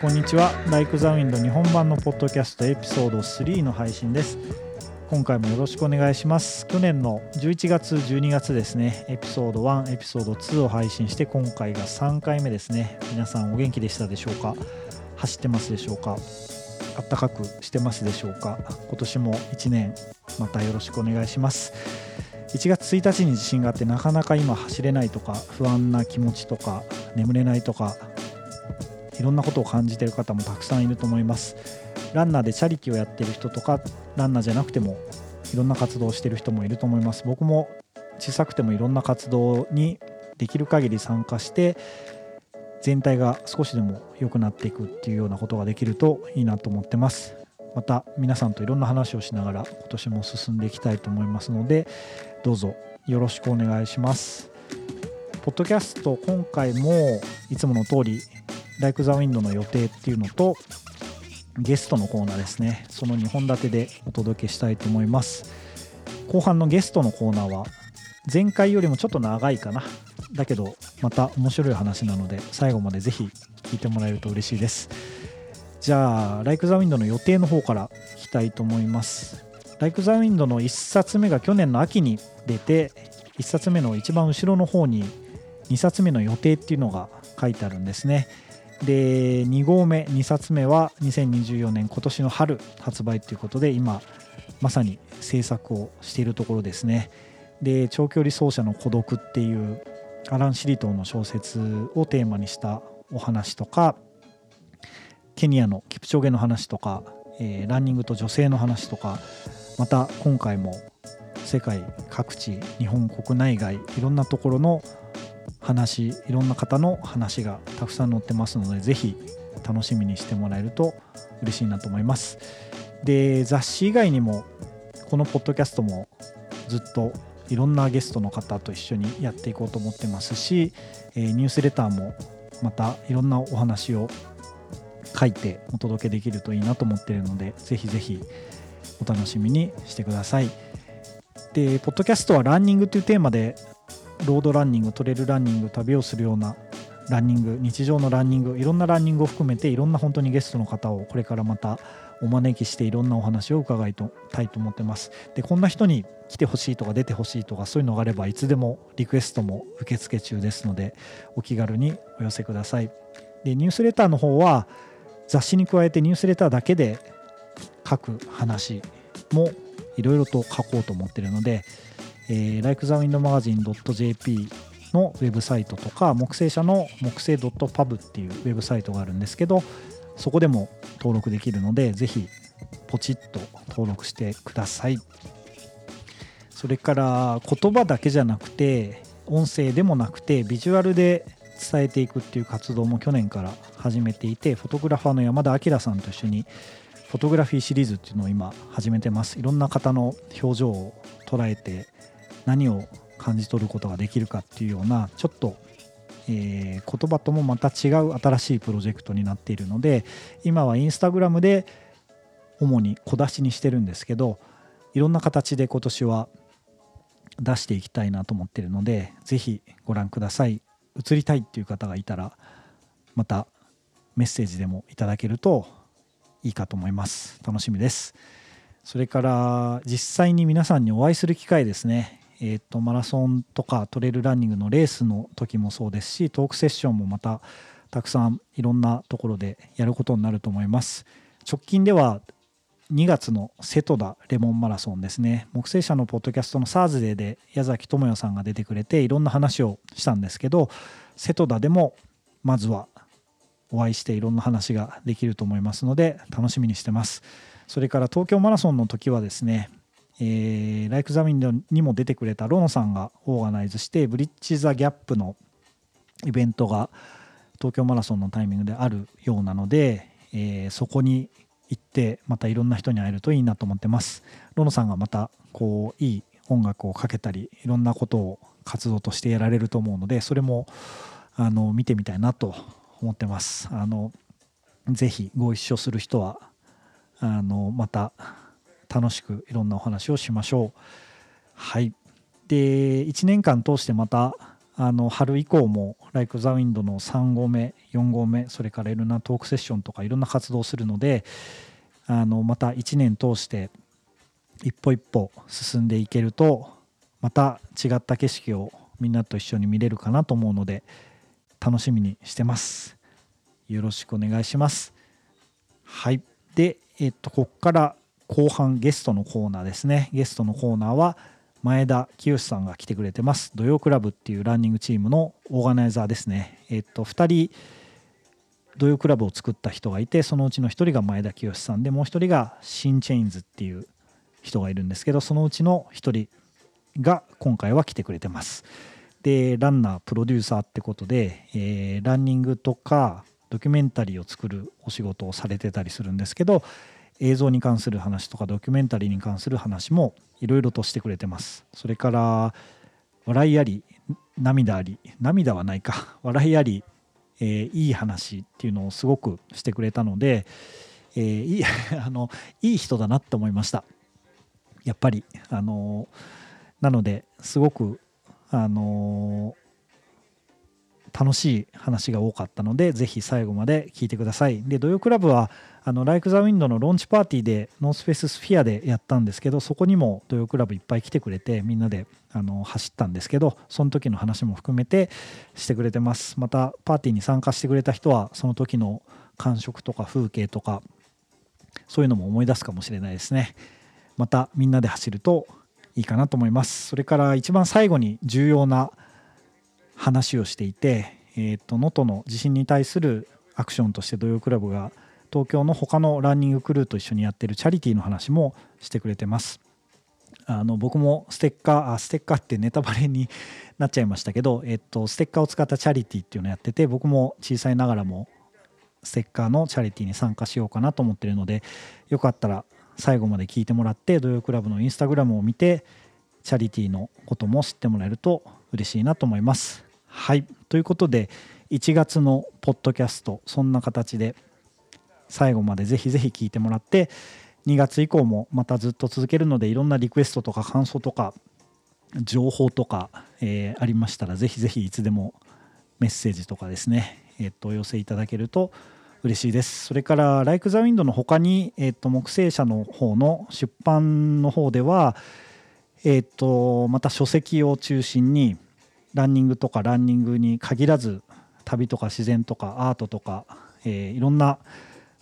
こんにちは。ライクザウィンド日本版のポッドキャストエピソード3の配信です。今回もよろしくお願いします。去年の11月、12月ですね、エピソード1、エピソード2を配信して、今回が3回目ですね。皆さんお元気でしたでしょうか？走ってますでしょうか？あったかくしてますでしょうか？今年も1年またよろしくお願いします。1月1日に地震があってなかなか今走れないとか不安な気持ちとか眠れないとかいろんなことを感じている方もたくさんいると思います。ランナーでチャリティーをやってる人とかランナーじゃなくてもいろんな活動をしている人もいると思います。僕も小さくてもいろんな活動にできる限り参加して全体が少しでも良くなっていくっていうようなことができるといいなと思ってます。また皆さんといろんな話をしながら今年も進んでいきたいと思いますのでどうぞよろしくお願いします。ポッドキャスト今回もいつもの通りライク・ザ・ウィンドの予定っていうのとゲストのコーナーですね。その2本立てでお届けしたいと思います。後半のゲストのコーナーは前回よりもちょっと長いかな。だけどまた面白い話なので最後までぜひ聞いてもらえると嬉しいです。じゃあライク・ザ・ウィンドの予定の方から聞きたいと思います。ライク・ザ・ウィンドの1冊目が去年の秋に出て1冊目の一番後ろの方に2冊目の予定っていうのが書いてあるんですね。で2号目2冊目は2024年今年の春発売ということで今まさに制作をしているところですね。で長距離走者の孤独っていうアラン・シリトーの小説をテーマにしたお話とかケニアのキプチョゲの話とか、えーランニングと女性の話とかまた今回も世界各地日本国内外いろんなところの話いろんな方の話がたくさん載ってますのでぜひ楽しみにしてもらえると嬉しいなと思います。で雑誌以外にもこのポッドキャストもずっといろんなゲストの方と一緒にやっていこうと思ってますし、えニュースレターもまたいろんなお話を書いてお届けできるといいなと思っているのでぜひぜひお楽しみにしてください。でポッドキャストはランニングというテーマでロードランニングトレイルランニング旅をするようなランニング日常のランニングいろんなランニングを含めていろんな本当にゲストの方をこれからまたお招きしていろんなお話を伺いたいと思ってます。でこんな人に来てほしいとか出てほしいとかそういうのがあればいつでもリクエストも受付中ですのでお気軽にお寄せください。でニュースレターの方は雑誌に加えてニュースレターだけで書く話もいろいろと書こうと思ってるので、えー、likethewindmagazine.jp のウェブサイトとか木星社の木星 .pub っていうウェブサイトがあるんですけどそこでも登録できるのでぜひポチッと登録してください。それから言葉だけじゃなくて音声でもなくてビジュアルで伝えていくっていう活動も去年から始めていてフォトグラファーの山田明さんと一緒にフォトグラフィーシリーズっていうのを今始めてます。いろんな方の表情を捉えて何を感じ取ることができるかっていうようなちょっと、えー言葉ともまた違う新しいプロジェクトになっているので今はインスタグラムで主に小出しにしてるんですけどいろんな形で今年は出していきたいなと思っているのでぜひご覧ください。映りたいっていう方がいたらまたメッセージでもいただけるといいかと思います。楽しみです。それから実際に皆さんにお会いする機会ですね。えー、とマラソンとかトレイルランニングのレースの時もそうですしトークセッションもまたたくさんいろんなところでやることになると思います。直近では2月の瀬戸田レモンマラソンですね。木星社のポッドキャストのサーズデーで矢崎智也さんが出てくれていろんな話をしたんですけど瀬戸田でもまずはお会いしていろんな話ができると思いますので楽しみにしてます。それから東京マラソンの時はですねえーライク・ザ・ウィンにも出てくれたロノさんがオーガナイズしてブリッジ・ザ・ギャップのイベントが東京マラソンのタイミングであるようなので、えーそこに行ってまたいろんな人に会えるといいなと思ってます。ロノさんがまたこういい音楽をかけたりいろんなことを活動としてやられると思うのでそれもあの見てみたいなと思ってます。あのぜひご一緒する人はあのまた楽しくいろんなお話をしましょう。はい。で1年間通してまたあの春以降も「Like the Wind」の3号目4号目それからいろんなトークセッションとかいろんな活動をするのであのまた1年通して一歩一歩進んでいけるとまた違った景色をみんなと一緒に見れるかなと思うので楽しみにしてます。よろしくお願いします。はい。でえっとここから後半ゲストのコーナーですね。ゲストのコーナーは前田清さんが来てくれてます。土曜クラブっていうランニングチームのオーガナイザーですね。えっと2人土曜クラブを作った人がいてそのうちの1人が前田清さんでもう1人がシンチェインズっていう人がいるんですけどそのうちの1人が今回は来てくれてます。でランナープロデューサーってことで、えーランニングとかドキュメンタリーを作るお仕事をされてたりするんですけど映像に関する話とかドキュメンタリーに関する話もいろいろとしてくれてます。それから笑いあり涙あり涙はないか。笑いあり、えーいい話っていうのをすごくしてくれたので、えーいい あのいい人だなって思いました。やっぱりあのなのですごくあの楽しい話が多かったのでぜひ最後まで聞いてください。で土曜クラブはあの Like the Wind のローンチパーティーでノースフェイス・スフィアでやったんですけどそこにも土曜クラブいっぱい来てくれてみんなであの走ったんですけどその時の話も含めてしてくれてます。またパーティーに参加してくれた人はその時の感触とか風景とかそういうのも思い出すかもしれないですね。またみんなで走るといいかなと思います。それから一番最後に重要な話をしていてえーと能登の地震に対するアクションとして土曜クラブが東京の他のランニングクルーと一緒にやってるチャリティーの話もしてくれてます。あの僕もステッカーあ ステッカーってネタバレになっちゃいましたけど、えっと、ステッカーを使ったチャリティーっていうのをやってて僕も小さいながらもステッカーのチャリティーに参加しようかなと思ってるのでよかったら最後まで聞いてもらって土曜クラブのインスタグラムを見てチャリティーのことも知ってもらえると嬉しいなと思います。はいということで1月のポッドキャストそんな形で最後までぜひぜひ聞いてもらって2月以降もまたずっと続けるのでいろんなリクエストとか感想とか情報とか、えーありましたらぜひぜひいつでもメッセージとかですね、えっとお寄せいただけると嬉しいですそれから「Like the Wind」の他に、えっと木星社の方の出版の方ではえっとまた書籍を中心にランニングとかランニングに限らず旅とか自然とかアートとか、えーいろんな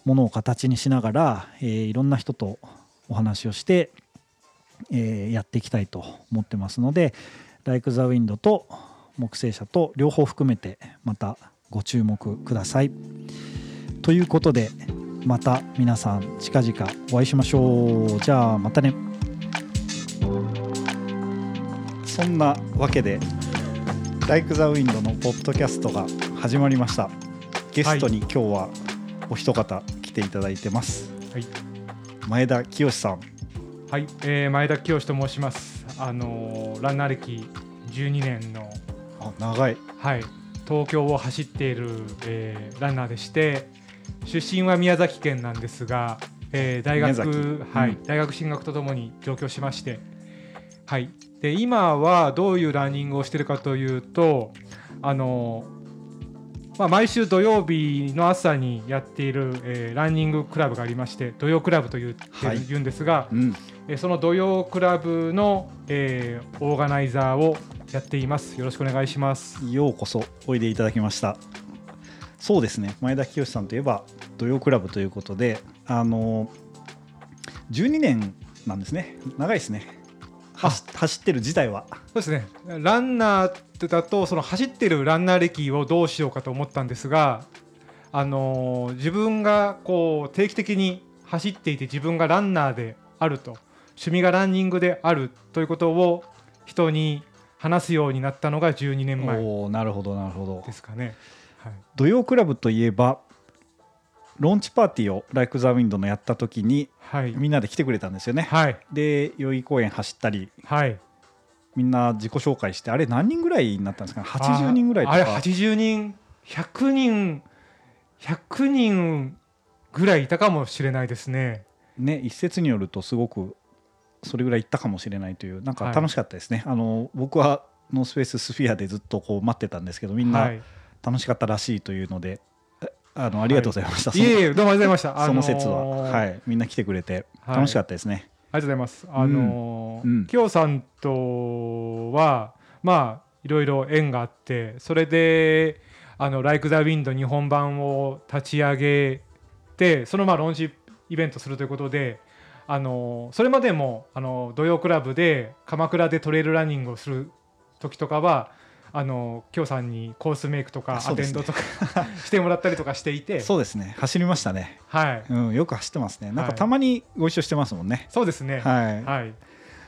ものを形にしながら、えーいろんな人とお話をして、えーやっていきたいと思ってますので「Like the Wind」と木星社と両方含めてまたご注目ください。ということでまた皆さん近々お会いしましょう。じゃあまたね。そんなわけで「Like the Wind」のポッドキャストが始まりました。ゲストに今日はお一方来ていただいてます。はい、前田清さん。はいえー前田清と申します。あのーランナー歴12年の、あ長い。はい、東京を走っている、えーランナーでして出身は宮崎県なんですが、えー大学、はいうん大学進学とともに上京しまして、はい、で今はどういうランニングをしているかというとあのーまあ、毎週土曜日の朝にやっている、えーランニングクラブがありまして土曜クラブと言って、はい言うんですが、うん。えーその土曜クラブの、えーオーガナイザーをやっています。よろしくお願いします。ようこそおいでいただきました。そうですね。前田清さんといえば土曜クラブということで、あの12年なんですね。長いですね。走走ってる自体は。そうですね。ランナーだとその走ってるランナー歴をどうしようかと思ったんですが、あのー自分がこう定期的に走っていて自分がランナーであると趣味がランニングであるということを人に話すようになったのが12年前おお、なるほどなるほどで。すかね。はい、土曜クラブといえばローンチパーティーを Like the Wind のやった時にはい、みんなで来てくれたんですよね。はい、で代々木公園走ったりはい。みんな自己紹介してあれ何人ぐらいになったんですか？ね80人ぐらいとああれか80人100人100人ぐらいいたかもしれないですね。ね一説によるとすごくそれぐらい行ったかもしれないというなんかはい。楽しかったですね、あの僕はノースフェイススフィアでずっとこう待ってたんですけどみんはない楽しかったらしいというので、あのありがとうございました、いえいえどうもありがとうございました。そのその説は、あのーはい、みんな来てくれてはい楽しかったですね、ありがとうございます。あのーうんきよさんとはまあいろいろ縁があってそれであの「Like the Wind」日本版を立ち上げてそのまあローンチイベントするということで。あのそれまでもあの土曜クラブで鎌倉でトレイルランニングをする時とかはあのきょうさんにコースメイクとかアテンドとか してもらったりとかしていて。そうですね。走りましたね、はい。うん、よく走ってますね。なんかはいたまにご一緒してますもんね。そうですね。はい、はい。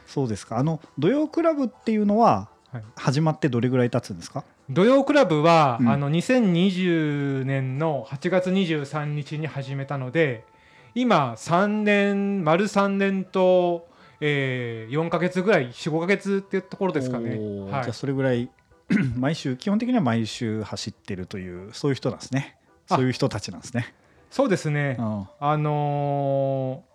そうですか。あの土曜クラブっていうのははい。始まってどれぐらい経つんですか？土曜クラブは、うん。あの2020年の8月23日に始めたので今3年丸3年と、えー、4か月ぐらい45か月っていうところですかね。はい。じゃあそれぐらい 毎週基本的には毎週走ってるというそういう人なんですね。あ。そういう人たちなんですね、そうですね、うん、あのー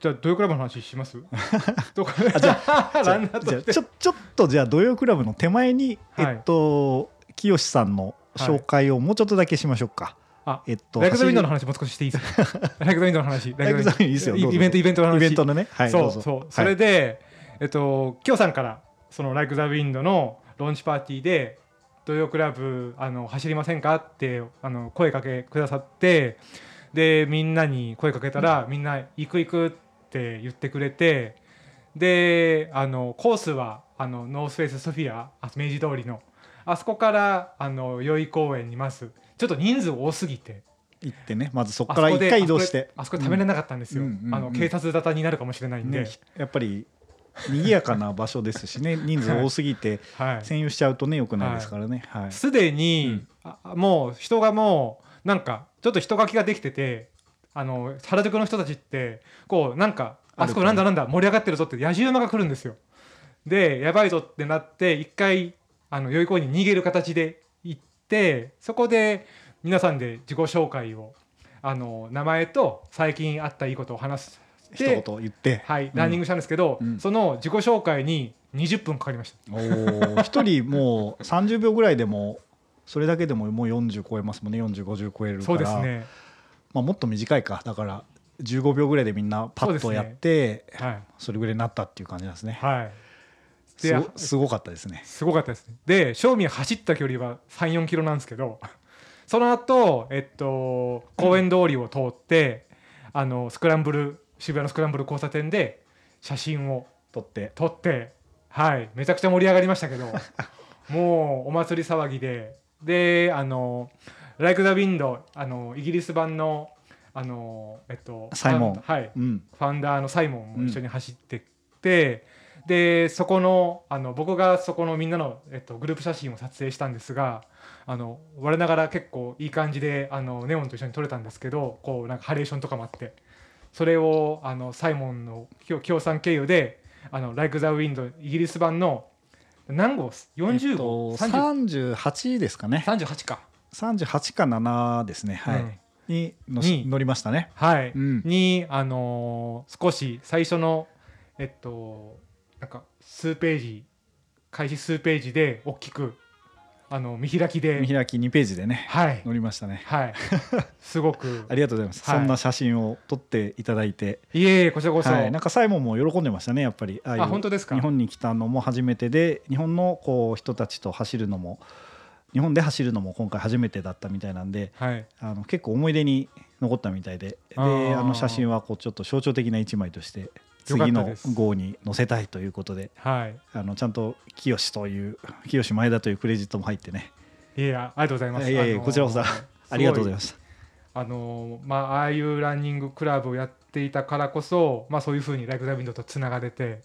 じゃあ土曜クラブの話します？どこあじゃ ランナちょちょっとじゃあ土曜クラブの手前に、はいえっと清さんの紹介をもうちょっとだけしましょうか、あえっとライク・ザ・ウィンドの走話もう少ししていいですか？ライク・ザ・ウィンドの話。ライクザウィンドいいですよ。イベントイベントの話りイベントのね。はいそうそう。それで、えっときょうさんからその「ライク・ザ・ウィンド」のローンチパーティーで「土曜クラブあの走りませんか?」ってあの声かけくださってでみんなに声かけたら、みんな「行く行く」って言ってくれてであのコースはあのノースフェイスソフィアあ明治通りのあそこからあの代々木公園にいます。ちょっと人数多すぎて。行ってねまずそこから一回移動して。あそこ喋れなかったんですよ、あの警察沙汰になるかもしれないんで、ねやっぱり賑やかな場所ですしね。人数多すぎてはい。占有しちゃうとねよくないですからね。はい、すでに、あもう人がもうなんかちょっと人書きができててあの原宿の人たちってこうなんかあそこなんだなんだ盛り上がってるぞって野じ馬が来るんですよ。でやばいぞってなって一回あの代々木公園に逃げる形で行ってそこで皆さんで自己紹介をあの名前と最近あったいいことを話し一て、言言ってはい、ランニングしたんですけど、うんその自己紹介に20分かかりました。おー一人もう30秒ぐらいでもそれだけでももう40超えますもんね4050超えるからそうですね。まあ、もっと短いかだから15秒ぐらいでみんなパッとやってそ,、はい。れぐらいになったっていう感じなんですねはい。すごすごかったですねすごかったですね。で、正味走った距離は3、4キロなんですけど、その後、えっと、公園通りを通って、あの、スクランブル、渋谷のスクランブル交差点で写真を撮って。撮って、はい、めちゃくちゃ盛り上がりましたけど、もうお祭り騒ぎで、で、あの、ライク・ザ・ウィンド、あの、イギリス版の、あの、えっと、サイモン。ファンはい、うん。ファウンダーのサイモンも一緒に走ってって、でそこのあの僕がそこのみんなの、えっと、グループ写真を撮影したんですがあの我ながら結構いい感じであのネオンと一緒に撮れたんですけどこうなんかハレーションとかもあってそれをあのサイモンの協協賛経由で「あの Like the Wind」イギリス版の何号 ?40 えっ号、と30 38ですかね。38か。38か7ですね。はい、うん。にのに。乗りましたね。はい、うん。に、あのー少し最初のえっとなんか数ページ開始数ページで大きくあの見開きで。見開き2ページでね。はい。乗りましたね。はい。すごく。ありがとうございます、はい。そんな写真を撮っていただいて、いえいえこちらこそ、はい、なんかサイモンも喜んでましたねやっぱり。あ本当ですか？日本に来たのも初めてで日本のこう人たちと走るのも日本で走るのも今回初めてだったみたいなんではい。あの結構思い出に残ったみたいで。であの写真はこうちょっと象徴的な一枚として次の号に載せたいということで。はい。あのちゃんと清という清前田というクレジットも入ってね。いやありがとうございます。いやいやあのーこちらこそありがとうございますした。あのーまあああいうランニングクラブをやっていたからこそまあそういうふうにライク・ザ・ウィンドとつながれて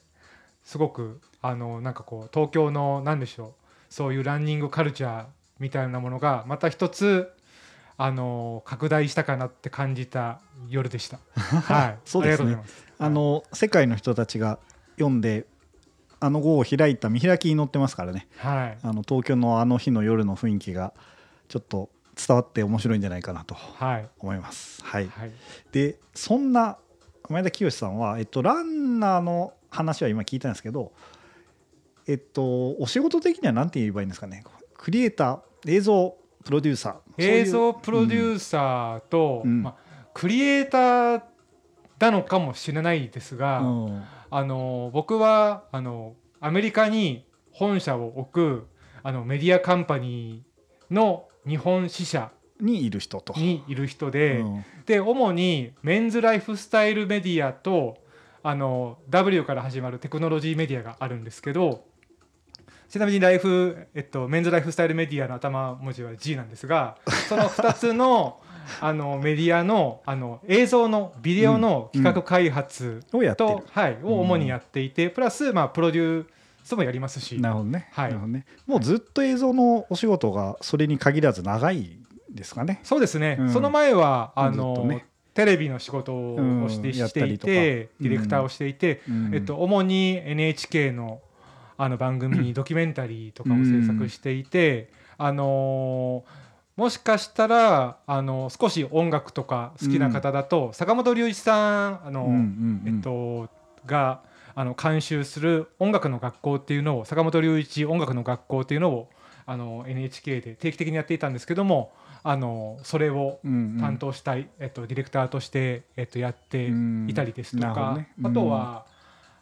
すごくあのなんかこう東京のなんでしょうそういうランニングカルチャーみたいなものがまた一つあの拡大したかなって感じた夜でした。はい、そうですね。あ。あの世界の人たちが読んであの号を開いた見開きに載ってますからね。はい、あの東京のあの日の夜の雰囲気がちょっと伝わって面白いんじゃないかなとはい、思います。はい、はい、でそんな前田清さんは、えっと、ランナーの話は今聞いたんですけど、えっと、お仕事的には何て言えばいいんですかね。クリエイター映像プロデューサー。映像プロデューサーと、うん。まあ、クリエイターなのかもしれないですが、うん。あの僕はあのアメリカに本社を置くあのメディアカンパニーの日本支社にいる人と。にいる人で、うん。で主にメンズライフスタイルメディアとあの W から始まるテクノロジーメディアがあるんですけどちなみにライフ、えっと、メンズライフスタイルメディアの頭文字は G なんですが その2つのあのメディアのあの映像のビデオの企画開発をやってと、る。はい、を主にやっていて、プラス、まあ、プロデュースもやりますし。なるほどね。はい。ね。もうずっと映像のお仕事がそれに限らず長いですかね。そうですね、うん。その前はあの、テレビの仕事をして,、したていてディレクターをしていて、うん。えっと、主に NHK のあの番組にドキュメンタリーとかを制作していて、あのーもしかしたら、あの少し音楽とか好きな方だと、坂本龍一さんあの、うんうんうん。えっと、があの監修する音楽の学校っていうのを坂本龍一音楽の学校っていうのをあの NHK で定期的にやっていたんですけどもあのそれをうんうん。担当したい、えっと、ディレクターとして、えっと、やっていたりですとかねうんあとは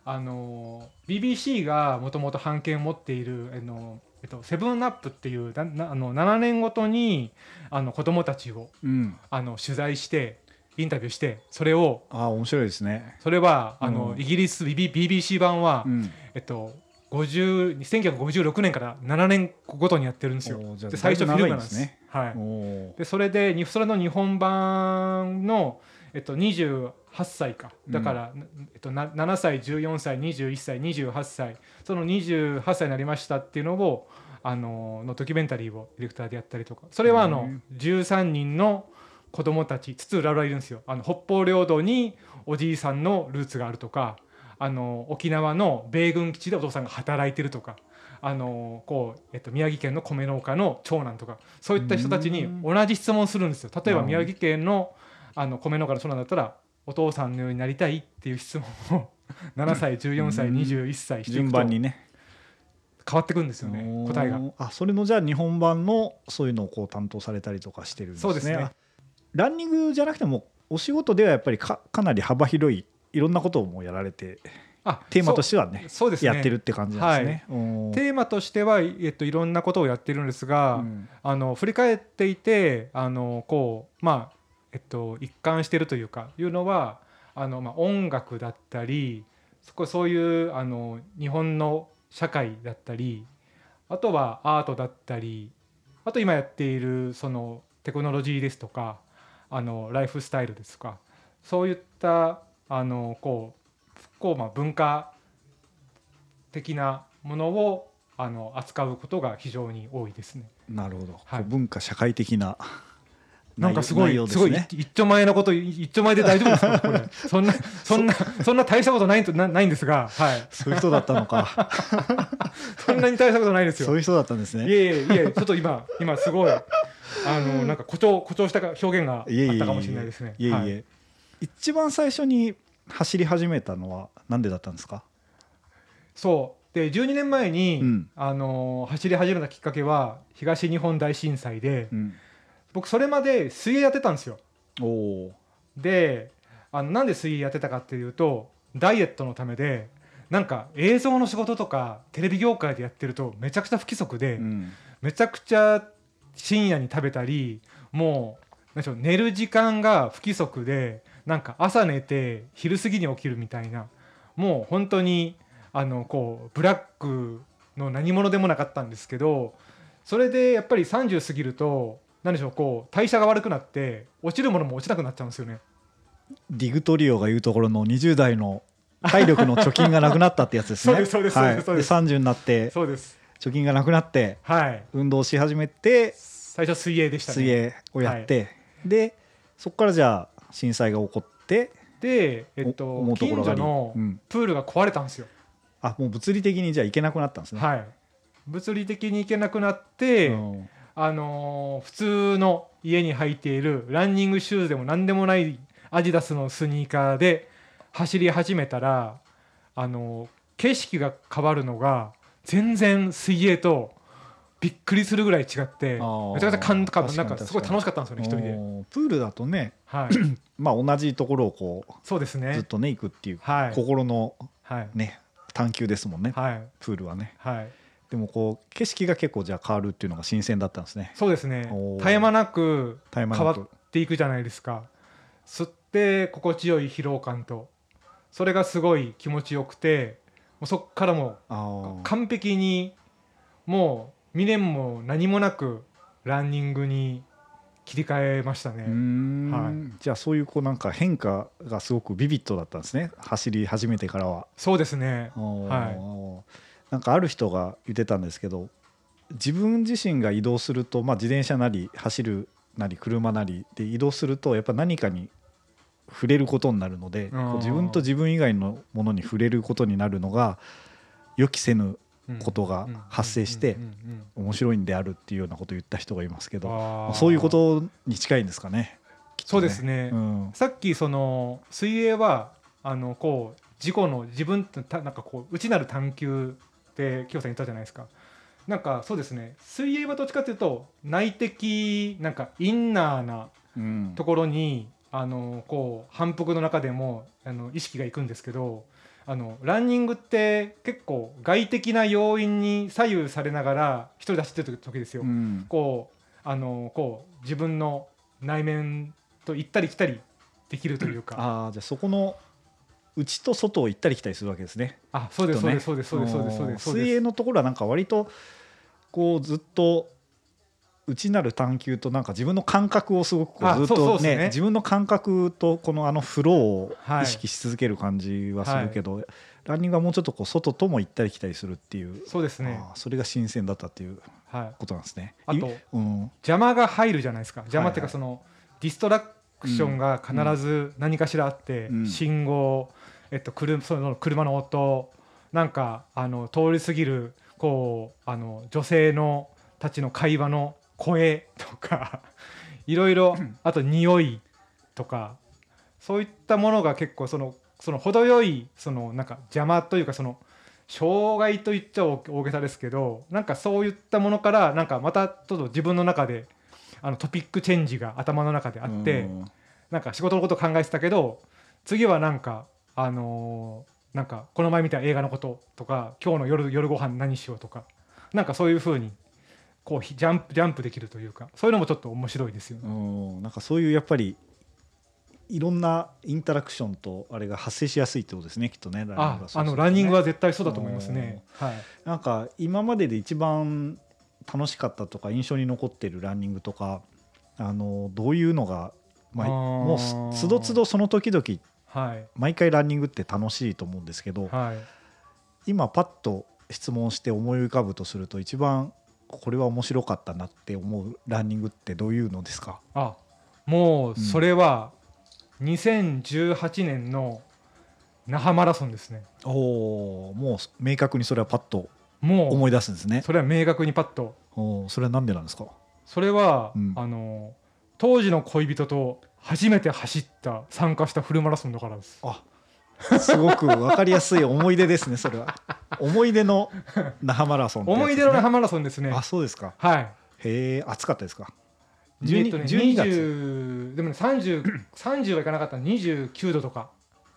あの BBC がもともと版権を持っているあの、えっと、セブンアップっていうななあの7年ごとにあの子どもたちをうん。あの取材してインタビューしてそれをああ面白いですね。それはあの、うんイギリス BB BBC 版は、うん。えっと50 1956年から7年ごとにやってるんですよで最初フィルムなんですねはい。でそれでにそれの日本版の、えっと、28歳か。だから、えっと、な7歳14歳21歳28歳。その28歳になりましたっていうのをあののドキュメンタリーをディレクターでやったりとか。それはあのへ13人の子供たち津々浦々いるんですよ。あの北方領土におじいさんのルーツがあるとかあの沖縄の米軍基地でお父さんが働いてるとかあのこう、えっと、宮城県の米農家の長男とかそういった人たちに同じ質問するんですよ。例えば宮城県のあの米農家の長男だったらお父さんのようになりたいっていう質問を 7歳14歳うん21歳してい順くと変番にね。わってくるんですよね答えが。あそれのじゃあ日本版のそういうのをこう担当されたりとかしてるんですね。そうですねあランニングじゃなくてもお仕事ではやっぱりかかなり幅広いいろんなことをもうやられてあテーマとしてはねそうですねやってるって感じなんですね。おーテーマとしては、えっと、いろんなことをやっているんですが、うんあの振り返っていてあのこうまあえっと一貫しているというかいうのはあの、まあ、音楽だったりそこそういうあの日本の社会だったりあとはアートだったりあと今やっているそのテクノロジーですとかあのライフスタイルですとかそういったあのこうこうまあ文化的なものをあの扱うことが非常に多いですね。なるほど、はい。文化社会的ななんかすごい、内容ですごいね。一丁前のこと一丁前で大丈夫ですか？これ。そんなそんなそんな大したことないとなないんですが、はい、そういう人だったのか。そんなに大したことないですよ。そういう人だったんですね。いえいえいえちょっと今今すごいあのなんか誇張誇張した表現があったかもしれないですね。いえいえ、はい。一番最初に走り始めたのはなんでだったんですか？そう。で12年前に、うん。あの走り始めたきっかけは東日本大震災で、うん、僕それまで水泳やってたんですよ。であのなんで水泳やってたかっていうとダイエットのためでなんか映像の仕事とかテレビ業界でやってるとめちゃくちゃ不規則で、ー、うん、めちゃくちゃ深夜に食べたりもうなんでしょう寝る時間が不規則でなんか朝寝て昼過ぎに起きるみたいなもう本当にあのこうブラックの何者でもなかったんですけどそれでやっぱり30過ぎると何でしょうこう代謝が悪くなって落ちるものも落ちなくなっちゃうんですよね。ディグトリオが言うところの20代の体力の貯金がなくなったってやつですね。そうですそうですはい、そうですで30になってそうです貯金がなくなってはい運動し始めて最初水泳でしたね。水泳をやって、でそこからじゃあ震災が起こって、で、えっおと、ところがあり近所のうんプールが壊れたんですよ。あもう物理的にじゃあ行けなくなったんですね。はい、物理的に行けなくなって、うんあのー普通の家に履いているランニングシューズでも何でもないアディダスのスニーカーで走り始めたらあの景色が変わるのが全然水泳とびっくりするぐらい違ってめちゃくちゃ感動確かになんかすごい楽しかったんですよね一人で。プールだとねはい、まあ同じところをこうそうですね。ずっとね行くっていうはい。心のはい。ね探求ですもんねはい。プールはね。はいでもこう景色が結構じゃあ変わるっていうのが新鮮だったんですね。そうですね。絶え間なく変わっていくじゃないですか。吸って心地よい疲労感と。それがすごい気持ちよくてもうそっからも完璧にもう未練も何もなくランニングに切り替えましたね、はじゃあそういうこうなんか変化がすごくビビッドだったんですね。走り始めてからは。そうですね。はなんかある人が言ってたんですけど自分自身が移動すると、まあ、自転車なり走るなり車なりで移動するとやっぱ何かに触れることになるので自分と自分以外のものに触れることになるのが予期せぬうん。ことが発生して面白いんであるっていうようなことを言った人がいますけどそういうことに近いんですかね。きっとそうですね、うん。さっきその水泳はあのこう自己の自分ってたなんかこう内なる探求って清さん言ったじゃないですか。なんかそうですね。水泳はどっちかというと内的なんかインナーなうん。ところにあのこう反復の中でもあの意識がいくんですけどあのランニングって結構外的な要因に左右されながら一人で走ってる時ですよ。うん。こうあのこう自分の内面と行ったり来たりできるというか。ああじゃあそこの内と外を行ったり来たりするわけですね。あそうですそうですそうですそうですそうです水泳のところはなんか割とこうずっと内なる探求となんか自分の感覚をすごくこうあずっとそうそうですね。ね自分の感覚とこのあのフローをはい意識し続ける感じはするけど、ランニングはもうちょっとこう外とも行ったり来たりするっていうそうですね。それが新鮮だったっていうはいことなんですね。あというん。邪魔が入るじゃないですか。邪魔っていうかそのディストラクションが必ず何かしらあって、うん。信号、えっと、車その車の音なんかあの通り過ぎるこうあの女性のたちの会話の声とか いろいろあと匂いとかそういったものが結構そのその程よいそのなんか邪魔というかその障害と言っちゃ大大げさですけどなんかそういったものからなんかまたちょっと自分の中であのトピックチェンジが頭の中であって、うん。なんか仕事のこと考えてたけど次はなんかあのーなんかこの前見た映画のこととか今日の夜夜ご飯何しようとかなんかそういうふうにこうひジャンプジャンプできるというかそういうのもちょっと面白いですよね。うんなんかそういうやっぱりいろんなインタラクションとあれが発生しやすいってことですねきっとねランニングあはあのランニングは絶対そうだと思いますね。はい、なんか今までで一番楽しかったとか印象に残ってるランニングとかあのどういうのが、まあ、もうつどつどその時々はい。毎回ランニングって楽しいと思うんですけどはい、今パッと質問して思い浮かぶとすると一番これは面白かったなって思うランニングってどういうのですか？あもうそれは2018年の那覇マラソンですね。おおもう明確にそれはパッともう思い出すんですね。それは明確にパッと。おーそれはなんでなんですか？それは、うん。あの当時の恋人と初めて走った参加したフルマラソンだからです。あすごく分かりやすい思い出ですねそれは。思い出の那覇マラソンってやつ思い出の那覇マラソンですね。あそうですか。はい。へえ暑かったですか？え12っとね。12月20でもね 30, 30 はいかなかった。29度とか。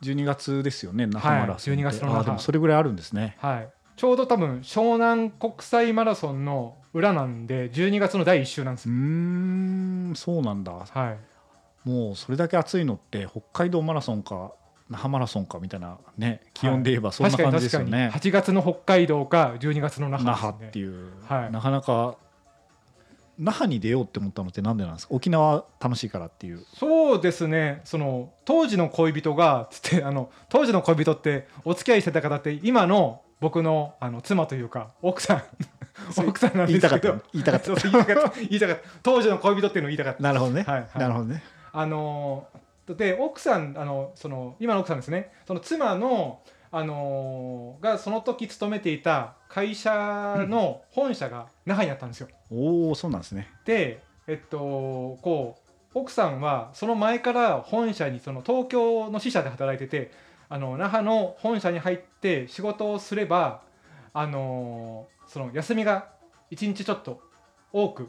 12月ですよね那覇マラソンはい12月のあでもそれぐらいあるんですね。はい。ちょうど多分湘南国際マラソンの裏なんで12月の第1週なんですうんそうなんだ。はいもうそれだけ暑いのって北海道マラソンか那覇マラソンかみたいなね気温で言えばそんな感じですよね、確かに。8月の北海道か12月の那那覇ね、覇っていう、はい。なかなか那覇に出ようって思ったのってなんでなんですか？沖縄楽しいからっていう。そうですね。その当時の恋人がつってあの当時の恋人ってお付き合いしてた方って今の僕のあの妻というか奥さん。奥さんなんですけど。言いたかった。言いたかった。当時の恋人っていうのを言いたかった。なるほどね、はいはい。なるほどねあのーで奥さんあのその今の奥さんですねその妻のあのーがその時勤めていた会社の本社が那覇にあったんですよ。おおそうなんですねでえっとこう奥さんはその前から本社にその東京の支社で働いててあの那覇の本社に入って仕事をすればあのその休みが1日ちょっと多く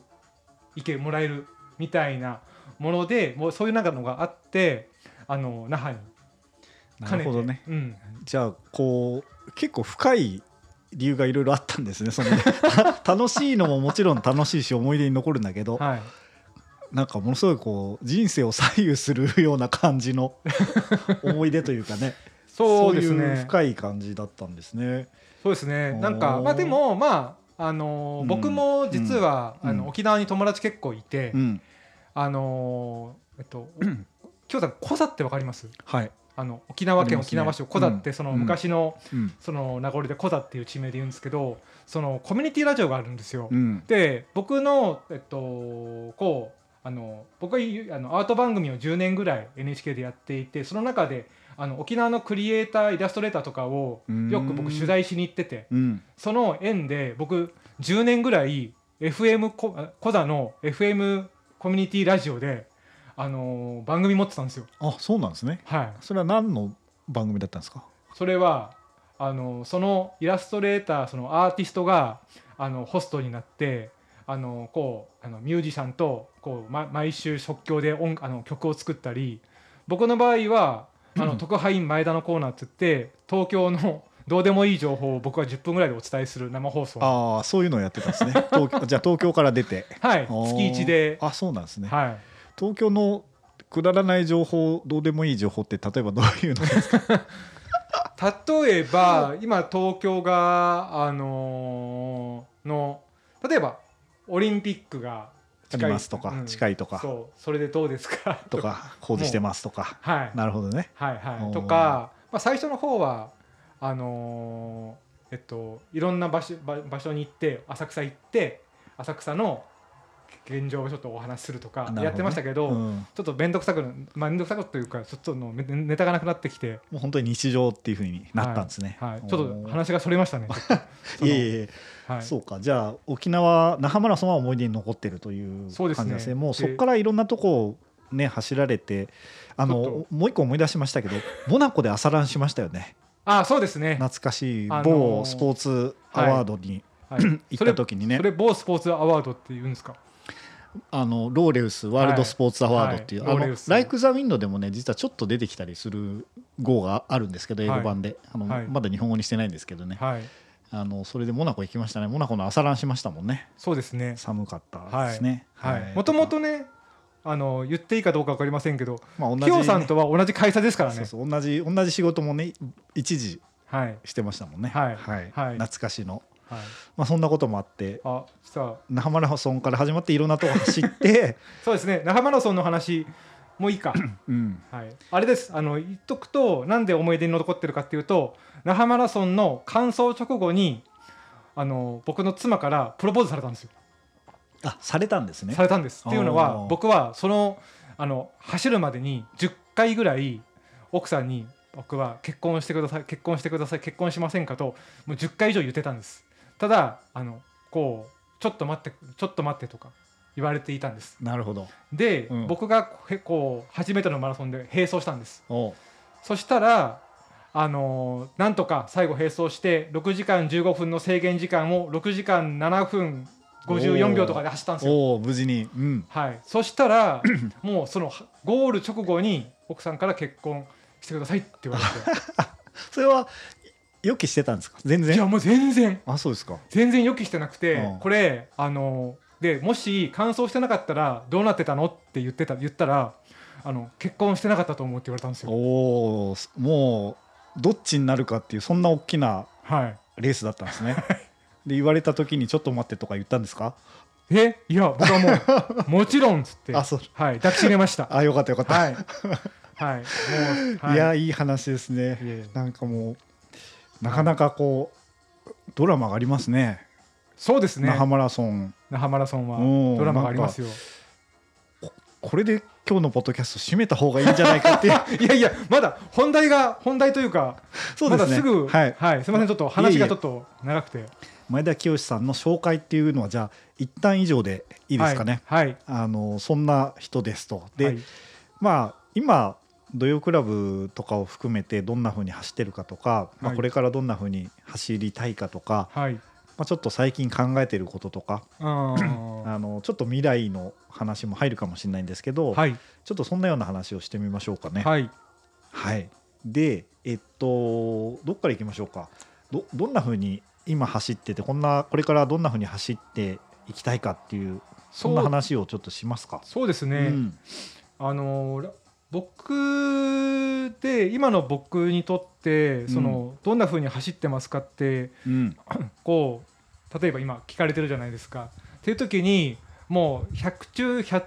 いけもらえるみたいなものでもうそういうなんかのがあってあの那覇に。なるほどね。うん、じゃあこう結構深い理由がいろいろあったんですねそのた 楽しいのももちろん楽しいし思い出に残るんだけど、はい。なんかものすごいこう人生を左右するような感じの 思い出というかね。そうですそういうね深い感じだったんですね。そうですね。なんかまあでもまああのーうん。僕も実は、うん。あの沖縄に友達結構いて、うん、あのーえっと 京さんコザってわかります？はい、あの沖縄県沖縄市をコザってそのうん昔のうん。その名残でコザっていう地名で言うんですけどそのコミュニティラジオがあるんですよ。うん。で僕のえっとこうあの僕はあのアート番組を10年ぐらい NHK でやっていてその中であの沖縄のクリエイターイラストレーターとかをよく僕取材しに行っててうん。その縁で僕10年ぐらい FM ココザの FM コミュニティラジオであの番組持ってたんですよ。あそうなんですね。はい、それは何の番組だったんですか？それはあのそのイラストレーターそのアーティストがあのホストになってあのこうあのミュージシャンとこう、ま、毎週即興で音あの曲を作ったり僕の場合はあの特派員前田のコーナーって言って東京のどうでもいい情報を僕は10分ぐらいでお伝えする生放送。ああそういうのをやってたんですね。東京じゃあ東京から出て。はい月1で、あそうなんですね、はい、東京のくだらない情報どうでもいい情報って例えばどういうのですか？例えば今東京があのーの例えばオリンピックがありますとか、うん。近いとか。そう。それでどうですか？とか 工事してますとか。はい。なるほどね。はいはい。とか、まあ、最初の方はあのーえっといろんな場所場場所に行って浅草行って浅草の現状をちょっとお話しするとかやってましたけどうん。ちょっと面倒くさくなまあ面倒くさくというかちょっとのネネタがなくなってきて、もう本当に日常っていうふうになったんですね、はい、ちょっと話がそれましたね。いえいえ。はい、そうか。じゃあ沖縄那覇マラソンは思い出に残ってるというそうですね。ですね。もうでそこからいろんなとこをね走られてあのもう一個思い出しましたけど モナコで朝ランしましたよねあそうですね。懐かしいあのー某スポーツアワードにはい、行った時にね。それ某スポーツアワードって言うんですか？あのローレウスワールドスポーツアワードっていう、あのはい。はいローレウス。ライク・ザ・ウィンドでもね実はちょっと出てきたりする号があるんですけど英語版で、あのはい。まだ日本語にしてないんですけどね、はい、あのそれでモナコ行きましたね。モナコの朝ランしましたもんね。そうですね。寒かったですね。はい。もともとね、あの言っていいかどうかわかりませんけど、まあ、同じさんとは同じ会社ですからね。そうそう同じ同じ仕事もね一時はいしてましたもんねはいはいはい懐かしの、はい。まあ、そんなこともあってあ、さあ那覇マラソンから始まっていろんなとこ走って、そうですね。那覇マラソンの話もういいか。うん、はい。あれです。あの言っとくとなんで思い出に残ってるかっていうと、那覇マラソンの完走直後に。あの僕の妻からプロポーズされたんですよ。あされたんですねされたんです。っていうのは僕はそのあの走るまでに10回ぐらい奥さんに僕は結婚してください結婚してください結婚しませんかともう10回以上言ってたんです。ただあのこうちょっと待ってちょっと待ってとか言われていたんです。なるほどで、うん僕がへこう初めてのマラソンで並走したんです。おそしたらあのーなんとか最後並走して6時間15分の制限時間を6時間7分54秒とかで走ったんですよ。おお無事に。うん。はい、そしたら もうそのはゴール直後に奥さんから結婚してくださいって言われ それは予期してたんですか？全然？ていやもう全然。あそうですか。全然予期してなくて、うん。これあのでもし完走してなかったらどうなってたのって言ってた言ったらあの結婚してなかったと思うって言われたんですよ。おおもうどっちになるかっていうそんな大きなはい、レースだったんですね で言われた時にちょっと待ってとか言ったんですか？え？いや僕はもう もちろんっつって。あそう。はい、抱きしめました。あよかったよかった、はい、はい、もう、はい。やいい話ですね。いえいえ。なんかもうなかなかこうドラマがありますね。そうですね。那覇マラソン。那覇マラソンはドラマがありますよ。これで今日のポッドキャスト締めた方がいいんじゃないかっていう。いやいやまだ本題が本題というかそうですね。まだすぐはい。すみませんちょっと話がちょっと長くて前田清さんの紹介っていうのはじゃあ一旦以上でいいですかね、はいあのそんな人ですと。で、はい。まあ今土曜クラブとかを含めてどんな風に走ってるかとか、まあ、はい。これからどんな風に走りたいかとか、はい。まあ、ちょっと最近考えてることとかあ あのちょっと未来の話も入るかもしれないんですけど、はい。ちょっとそんなような話をしてみましょうかね。はい。はい、でえっとどっから行きましょうか。どどんな風に今走っててこんなこれからどんな風に走っていきたいかっていうそんな話をちょっとしますか？そうですね、うん。あのら僕で今の僕にとってその、どんな風に走ってますかってうん。こう例えば今聞かれてるじゃないですか。っていう時にもう100中100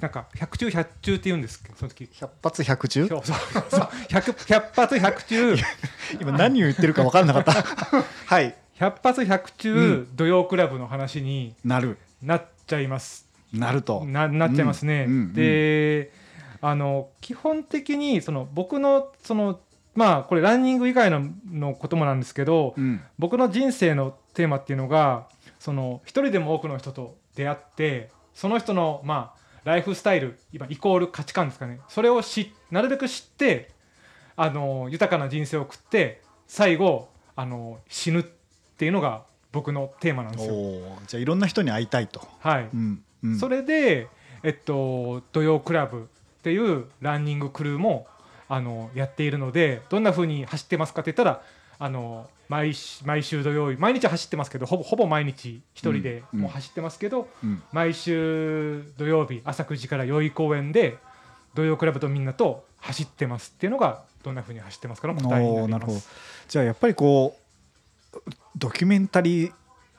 なんか100中100中って言うんですけどその時。100発100中？そうそうそう。100, 100発100中。今何を言ってるか分からなかった。はい。100発100中、うん。土曜クラブの話になる。なっちゃいます。なると。ななっちゃいますね。うんうんうん。であの基本的にその僕のそのまあこれランニング以外ののこともなんですけどうん。僕の人生のテーマっていうのがその一人でも多くの人と出会ってその人のまあライフスタイル今イコール価値観ですかね。それをしなるべく知ってあの豊かな人生を送って最後あの死ぬっていうのが僕のテーマなんですよ。じゃあいろんな人に会いたいと、はい、うんうん、それで、えっと、土曜クラブっていうランニングクルーもあのやっているのでどんな風に走ってますかって言ったらあの毎し毎週土曜日毎日走ってますけどほぼほぼ毎日一人でうんもう走ってますけど、うん。毎週土曜日朝9時から代々木公園で土曜クラブとみんなと走ってますっていうのがどんな風に走ってますかの答えになります。じゃあやっぱりこうドキュメンタリー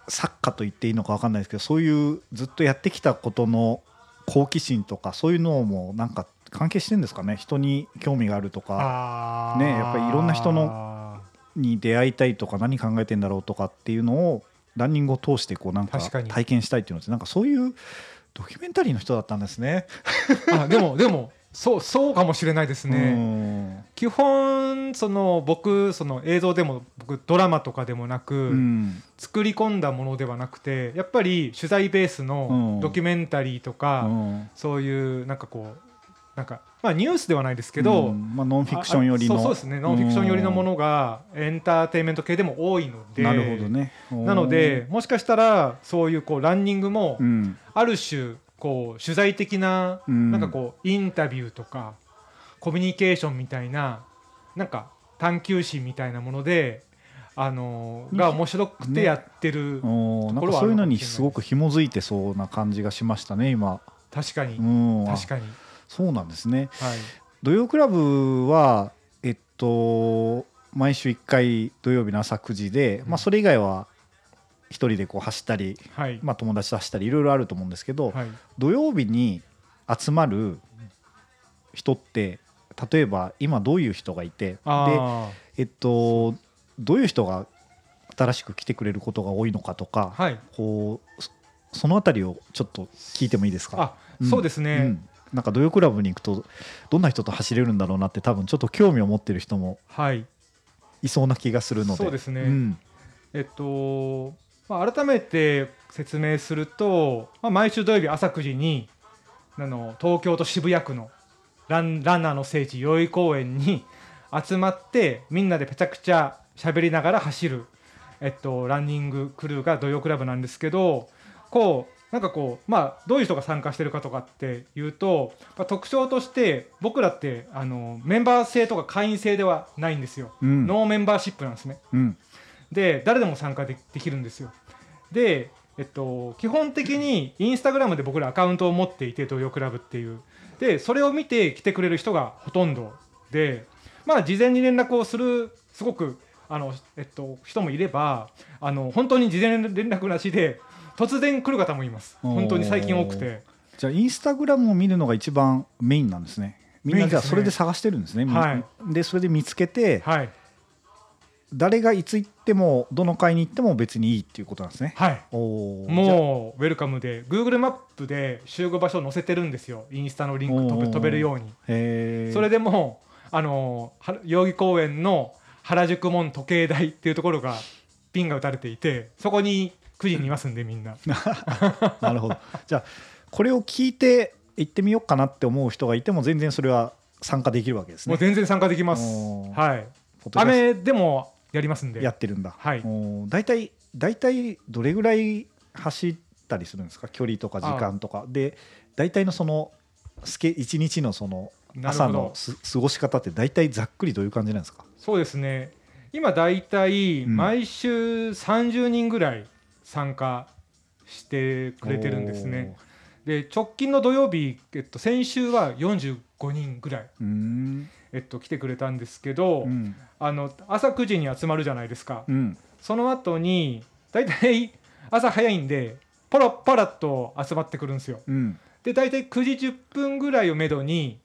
作家と言っていいのか分かんないですけどそういうずっとやってきたことの好奇心とかそういうのもなんか関係してるんですかね？人に興味があるとか。ねやっぱりいろんな人のに出会いたいとか何考えてんだろうとかっていうのをランニングを通してこうなんか体験したいっていうのってなんかそういうドキュメンタリーの人だったんですね。あでもでもそうそうかもしれないですね。ね。基本その僕その映像でも僕ドラマとかでもなく、うん作り込んだものではなくてやっぱり取材ベースうんのドキュメンタリーとか、うんそういうなんかこうなんかまあニュースではないですけど、うんまあ、ノンフィクション寄りの。あそうですね。ノンフィクション寄りのものがエンターテインメント系でも多いので。なるほどね。なのでもしかしたらそういうこうランニングもうん。ある種こう取材的なうん。なんかこうインタビューとかコミュニケーションみたいななんか探求心みたいなものであのーが面白くてやってる、おーなんかそういうのにすごく紐づいてそうな感じがしましたね今。確かに、うん、確かに、あそうなんですね。はい、土曜クラブはえっと毎週1回土曜日の朝9時で、うん。まあ、それ以外は一人でこう走ったり、はい、まあ、友達と走ったりいろいろあると思うんですけど、はい、土曜日に集まる人って例えば今どういう人がいてで、あえっと、どういう人が新しく来てくれることが多いのかとか、ーはい。こうそそのあたりをちょっと聞いてもいいですか？そうですね、うんなんか土曜クラブに行くとどんな人と走れるんだろうなって多分ちょっと興味を持ってる人もはい。いそうな気がするので。そうですね。ん。えっと、まあ、改めて説明すると、まあ、毎週土曜日朝9時にあの東京都渋谷区のランランナーの聖地代々木公園に 集まってみんなでぺちゃくちゃ喋りながら走る、えっと、ランニングクルーが土曜クラブなんですけどこうなんかこうまあどういう人が参加してるかとかっていうと、まあ、特徴として僕らってあのメンバー制とか会員制ではないんですよ、うん。ノーメンバーシップなんですね。うん。で誰でも参加でできるんですよ。で、えっと、基本的にインスタグラムで僕らアカウントを持っていて東洋クラブっていう。でそれを見て来てくれる人がほとんどでまあ事前に連絡をするすごくあの、えっと、人もいればあの本当に事前連絡なしで突然来る方もいます。本当に最近多くて。じゃあインスタグラムを見るのが一番メインなんですね。みんなじゃあそれで探してるんですね。はい。でそれで見つけてはい。誰がいつ行ってもどの会に行っても別にいいっていうことなんですね。はい。もうウェルカムで Google マップで集合場所を載せてるんですよ。インスタのリンク飛べ飛べるように。それでもうあのは代々木公園の原宿門時計台っていうところがピンが打たれていてそこに9時にいますんでみんな。なるほど。じゃあこれを聞いて行ってみようかなって思う人がいても全然それは参加できるわけですね。もう全然参加できます。はい。雨でもやりますんで。やってるんだ。はい。大体大体どれぐらい走ったりするんですか？距離とか時間とか。で大体のそのスケ一日のその朝のす過ごし方って大体ざっくりどういう感じなんですか？そうですね。今だいたいうん。毎週30人ぐらい参加してくれてるんですね。で直近の土曜日、えっと、先週は45人ぐらい、えっと、来てくれたんですけど、うん。あの朝9時に集まるじゃないですか、うん。その後に大体朝早いんでポロポロっと集まってくるんですよ。うん。で大体9時10分ぐらいをめどに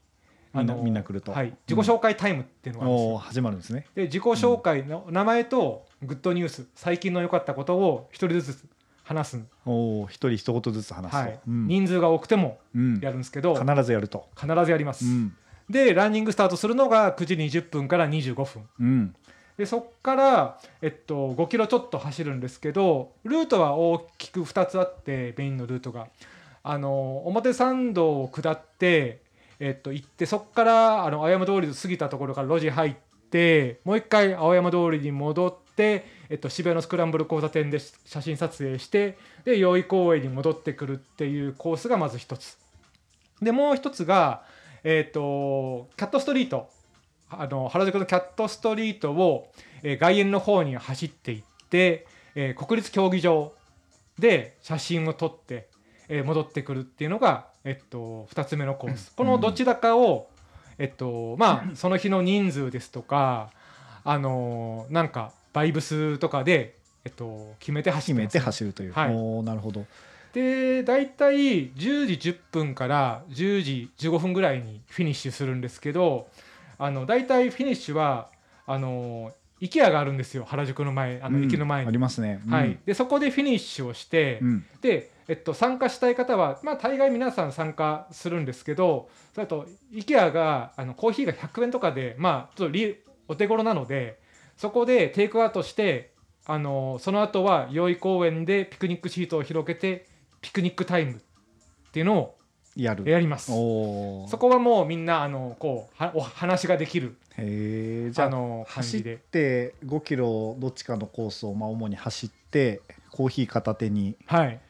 みんなみんな来ると。はい、自己紹介タイムっていうのがあるんです始まるんですね。で自己紹介の名前とグッドニュース最近の良かったことを一人ずつ話す、おお一人一言ずつ話すと、はい。うん。人数が多くてもうん。やるんですけど、必ずやると、必ずやります、うん。でランニングスタートするのが9時20分から25分。うん。でそこから、えっと、5キロちょっと走るんですけどルートは大きく2つあってメインのルートが。あの表参道を下って、えっと、行ってそこからあの青山通りを過ぎたところから路地入ってもう一回青山通りに戻って、えっと、渋谷のスクランブル交差点で写真撮影してで代々木公園に戻ってくるっていうコースがまず一つ。でもう一つが、えっとキャットストリート。あの原宿のキャットストリートを、えー外苑の方に走っていって、えー国立競技場で写真を撮って、えー戻ってくるっていうのが、えっと、2つ目のコース。このどちらかを、えっとまあ、その日の人数ですとか、あのーなんかバイブスとかで、えっと、決めて走決めて走るという、はい。おおなるほど。で大体10時10分から10時15分ぐらいにフィニッシュするんですけどあの大体フィニッシュはあの IKEA があるんですよ。原宿の前あのうん駅の前に。ありますね、うん。はい、でそこでフィニッシュをして、うん。で、えっと、参加したい方は、まあ、大概皆さん参加するんですけどそれと IKEA があのコーヒーが100円とかで、まあ、ちょっとリお手頃なのでそこでテイクアウトしてあのその後は代々木公園でピクニックシートを広げてピクニックタイムっていうのをやる。やります。そこはもうみんなあのこうはお話ができる。へえじゃああの感走っ。て5キロどっちかのコースをまあ主に走ってコーヒー片手に。はい。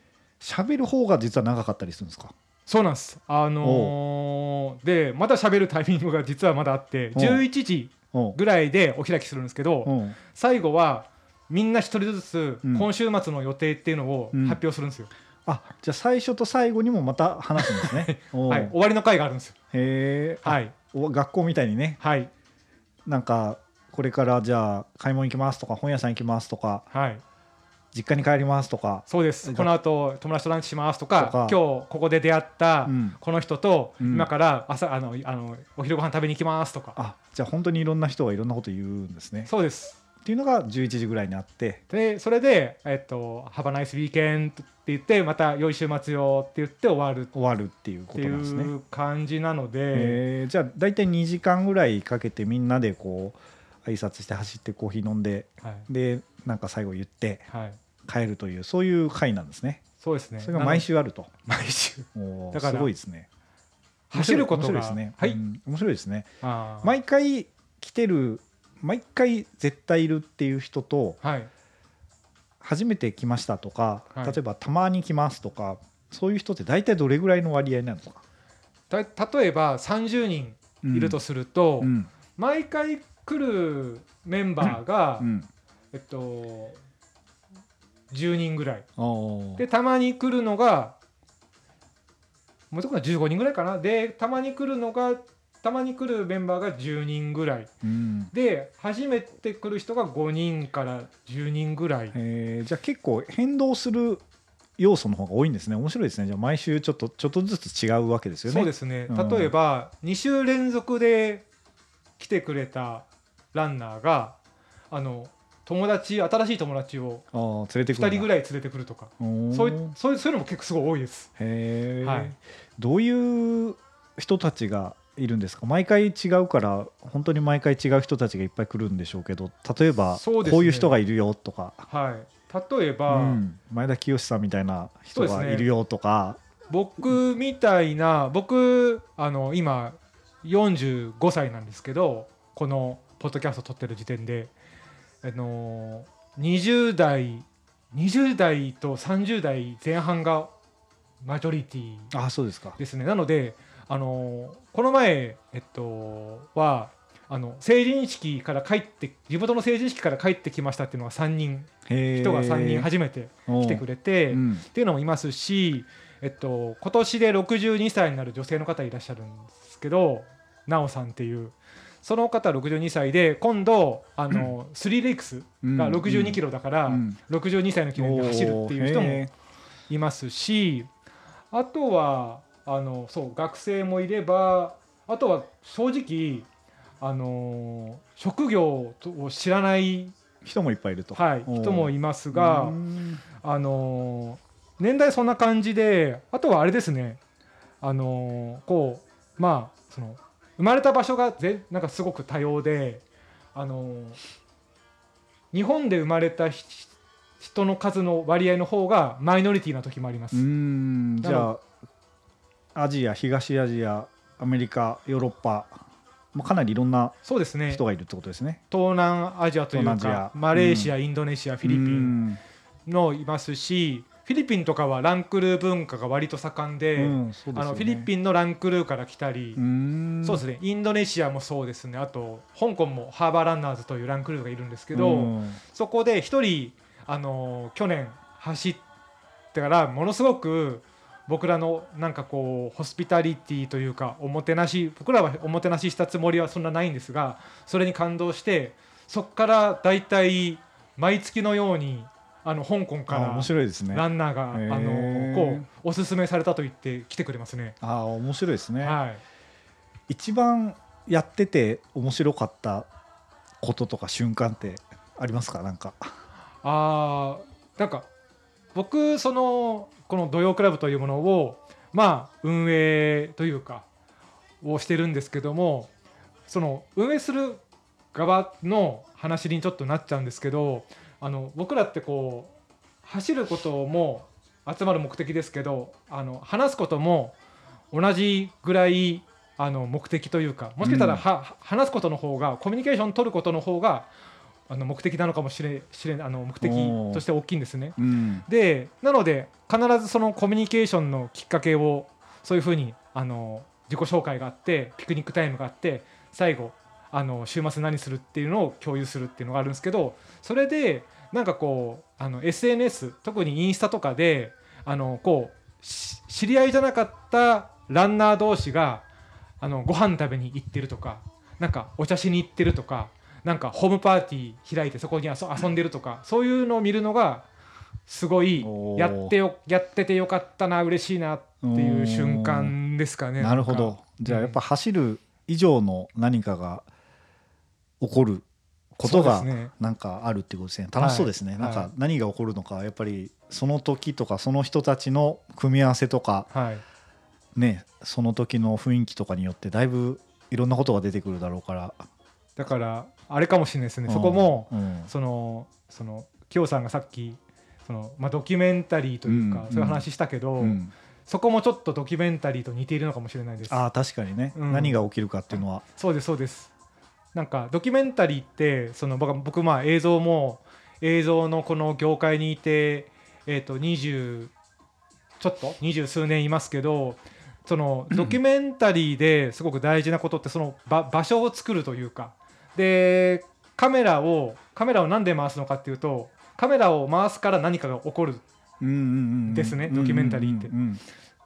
喋る方が実は長かったりするんですか？そうなんです。あのーでまた喋るタイミングが実はまだあっておう11時うんぐらいでお開きするんですけどうん。最後はみんな一人ずつうん。今週末の予定っていうのをうん。発表するんですよ。あじゃあ最初と最後にもまた話すんですね。はい、終わりの会があるんですよ。へえ、はい、お学校みたいにね。はい、なんかこれからじゃあ買い物行きますとか本屋さん行きますとか。はい、実家に帰りますとか、そうです。がこの後友達とランチしますとか今日ここで出会ったうん。この人とうん。今から朝あのあのお昼ご飯食べに行きますとか、あじゃあ本当にいろんな人がいろんなこと言うんですね。そうです。っていうのが11時ぐらいにあって。でそれで、えっと「ハバナイスウィーケンって言ってまた良い週末よって言って終わる。終わるっていうことなんですね。いう感じなので、えー。じゃあ大体2時間ぐらいかけてみんなでこう挨拶して走ってコーヒー飲んではい。でなんか最後言って。はい、帰るというそういう会なんですね。そうですね。それが毎週あると。毎週。だからすごいですね。走ることが面白いですね、はい。うん面白いですね。毎回来てる毎回絶対いるっていう人とはい。初めて来ましたとか、はい。例えばたまに来ますとかそういう人って大体どれぐらいの割合なんですか、だ例えば30人いるとすると、うん。毎回来るメンバーが、うん。えっと10人ぐらい。でたまに来るのがもうところ15人ぐらいかな。でたまに来るのがたまに来るメンバーが10人ぐらい。うん。で初めて来る人が5人から10人ぐらい。えー。じゃあ結構変動する要素の方が多いんですね。面白いですね。じゃあ毎週ちょっとちょっとずつ違うわけですよね。そうですね。うん。例えば2週連続で来てくれたランナーがあの友達新しい友達をあー連れてくる2人ぐらい連れてくるとか。そういそういそういうのも結構すごい多いです。へえ、はい。どういう人たちがいるんですか？毎回違うから本当に毎回違う人たちがいっぱい来るんでしょうけど例えばね。こういう人がいるよとか、はい。例えば、うん。前田清さんみたいな人がいるよとか。僕みたいな僕あの今45歳なんですけどこのポッドキャスト撮ってる時点で、あのー20代20代と30代前半がマジョリティあそうですか。ですね。なので、あのーこの前、えっと、はあの成人式から帰って地元の成人式から帰ってきましたっていうのが3人人人が3人初めて来てくれて、うん。っていうのもいますし、えっと、今年で62歳になる女性の方いらっしゃるんですけど奈緒さんっていうその方62歳で今度あの、スリーレイクスが62キロだから、うん。62歳の記念で走るっていう人もいますしあとはあのそう学生もいればあとは正直あの職業を知らない、ー人もいっぱいいると。はい、人もいますが。うんあのー年代そんな感じであとはあれですね。あのーこうまあその生まれた場所がぜなんかすごく多様であのー日本で生まれたひ人の数の割合の方がマイノリティな時もあります。うんじゃあアジア東アジアアメリカヨーロッパまあかなりいろんな人がいるってことですね。東南アジアというかマレーシア、インドネシアフィリピンンのいますしフィリピンとかはランクルー文化が割と盛んで、あのフィリピンンのランクルーから来たり、そうですね。インドネシアもそうですね。あと香港もハーバーランナーズというランクルーがいるんですけど、そこで一人、あのー去年走ってからものすごく僕らのなんかこうホスピタリティというかおもてなし僕らはおもてなししたつもりはそんなないんですがそれに感動してそこからだいたい毎月のようにあの香港からあ面白いですね。ランナーが、あのこうおすすめされたと言って来てくれますね。ああ面白いですね、はい。一番やってて面白かったこととか瞬間ってありますか？なんか。あーなんか僕そのこの土曜クラブというものをまあ運営というかをしてるんですけどもその運営する側の話にちょっとなっちゃうんですけどあの僕らってこう走ることも集まる目的ですけどあの話すことも同じぐらいあの目的というかもしかしたらうん。は、話すことの方がコミュニケーション取ることの方があの目的なのかもしれしれあの目的として大きいんですね。うん。でなので必ずそのコミュニケーションのきっかけをそういうふうにあの自己紹介があってピクニックタイムがあって最後あの週末何するっていうのを共有するっていうのがあるんですけどそれでなんかこうあの SNS 特にインスタとかであのこうし知り合いじゃなかったランナー同士があのご飯食べに行ってるとかなんかお茶しに行ってるとかなんかホームパーティー開いてそこに遊遊んでるとかそういうのを見るのがすごいやってよやっててよかったな嬉しいなっていう瞬間ですかね。なるほどじゃあやっぱ走る以上の何かが起こることがなんかあるってことですね。楽しそうですね、はい。なんかはい。何が起こるのかやっぱりその時とかその人たちの組み合わせとかはい。ねその時の雰囲気とかによってだいぶいろんなことが出てくるだろうから、だからあれかもしれないですね。そこもうん。そのそのキヨさんがさっきその、まあ、ドキュメンタリーというか、うん。そういう話したけど、うん。そこもちょっとドキュメンタリーと似ているのかもしれないです。ああ確かにね、うん。何が起きるかっていうのは、そうですそうですなんかドキュメンタリーってその僕僕まあ映像も映像のこの業界にいてえっ、と20ちょっと二十数年いますけどそのドキュメンタリーですごく大事なことってその場場所を作るというか。でカメラをカメラを何で回すのかっていうとカメラを回すから何かが起こる。ですねドキュメンタリーっ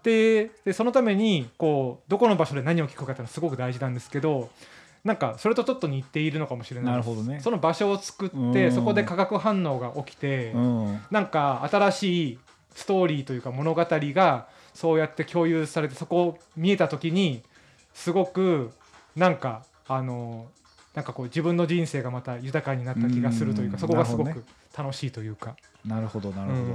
て。でそのためにこうどこの場所で何を聞くかっていうのはすごく大事なんですけどなんかそれとちょっと似ているのかもしれない。なるほどね。その場所を作っうん。てそこで化学反応が起きてうん。なんか新しいストーリーというか物語がそうやって共有されてそこを見えた時にすごくなんかあのなんかこう自分の人生がまた豊かになった気がするといううん。かそこがすごく楽しいというか。なるほどなるほど、うん。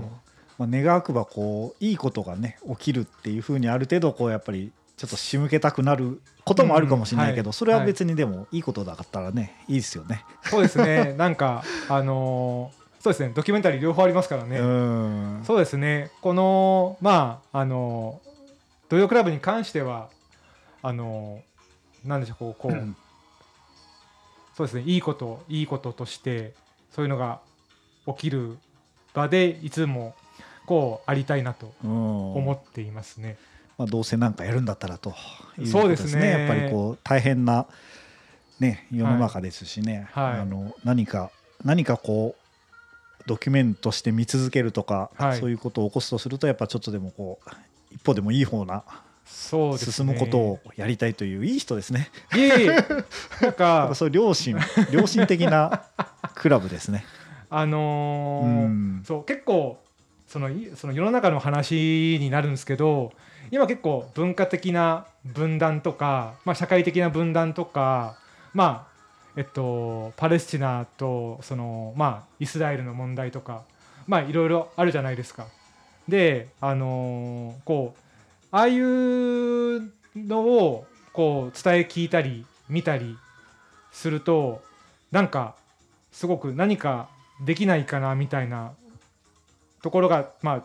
まあ、願わくばこういいことがね起きるっていうふうにある程度こうやっぱりちょっと仕向けたくなることもあるかもしれないけど、うんはいそれは別にでもいいことだったらね。いいですよね。そうですね。なんかあのそうですね。ドキュメンタリー両方ありますからね。うん。そうですね、この、まあ、あの、土曜クラブに関しては、あの、なんでしょうこうこうそうですね。いいこといいこととしてそういうのが起きる場でいつもこうありたいなとうん。思っていますね。まあ、どうせなんかやるんだったらというそうですね。ことやっぱりこう大変な、ね、世の中ですしね、はい。あの何か何かこうドキュメントして見続けるとか、はい。そういうことを起こすとするとやっぱちょっとでもこう一歩でもいい方なそうですね。進むことをやりたいといういい人ですね。いえいえ。なんか ぱそういう良心。良心的な クラブですね。あうのーん。そう結構そのいその世の中の話になるんですけど今結構文化的な分断とか、まあ、社会的な分断とかまあえっとパレスチナとそのまあイスラエルの問題とかまあいろいろあるじゃないですか。であのーこうああいうのをこう伝え聞いたり見たりするとなんかすごく何かできないかなみたいなところがまあ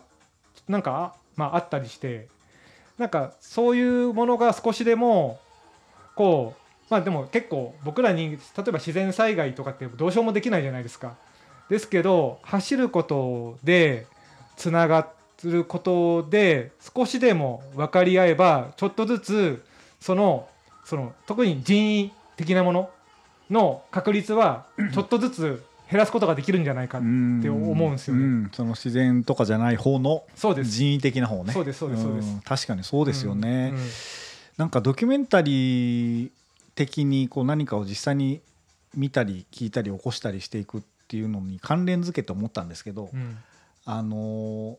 なんか、まあ、あったりしてなんかそういうものが少しでもこうまあでも結構僕らに例えば自然災害とかってどうしようもできないじゃないですか。ですけど走ることでつながることで少しでも分かり合えばちょっとずつそのその特に人為的なものの確率はちょっとずつ減らすことができるんじゃないかって思うんですよね。んその自然とかじゃない方の人為的な方ね。そうですそうですそうです。ん確かにそうですよね。うんうん。なんかドキュメンタリー的にこう何かを実際に見たり聞いたり起こしたりしていくっていうのに関連づけて思ったんですけど、うん。あのー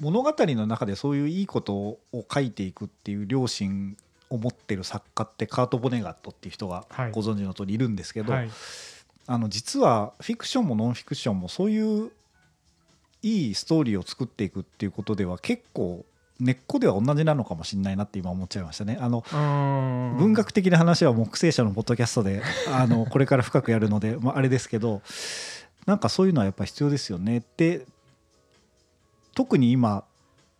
物語の中でそういういいことを書いていくっていう良心を持ってる作家ってカート・ボネガットっていう人がはい。ご存知の通りいるんですけど、はいあの実はフィクションもノンフィクションもそういういいストーリーを作っていくっていうことでは結構根っこでは同じなのかもしれないなって今思っちゃいましたね。あのうん文学的な話は木星社のポッドキャストであのこれから深くやるので、まあ、あれですけどなんかそういうのはやっぱ必要ですよねで特に今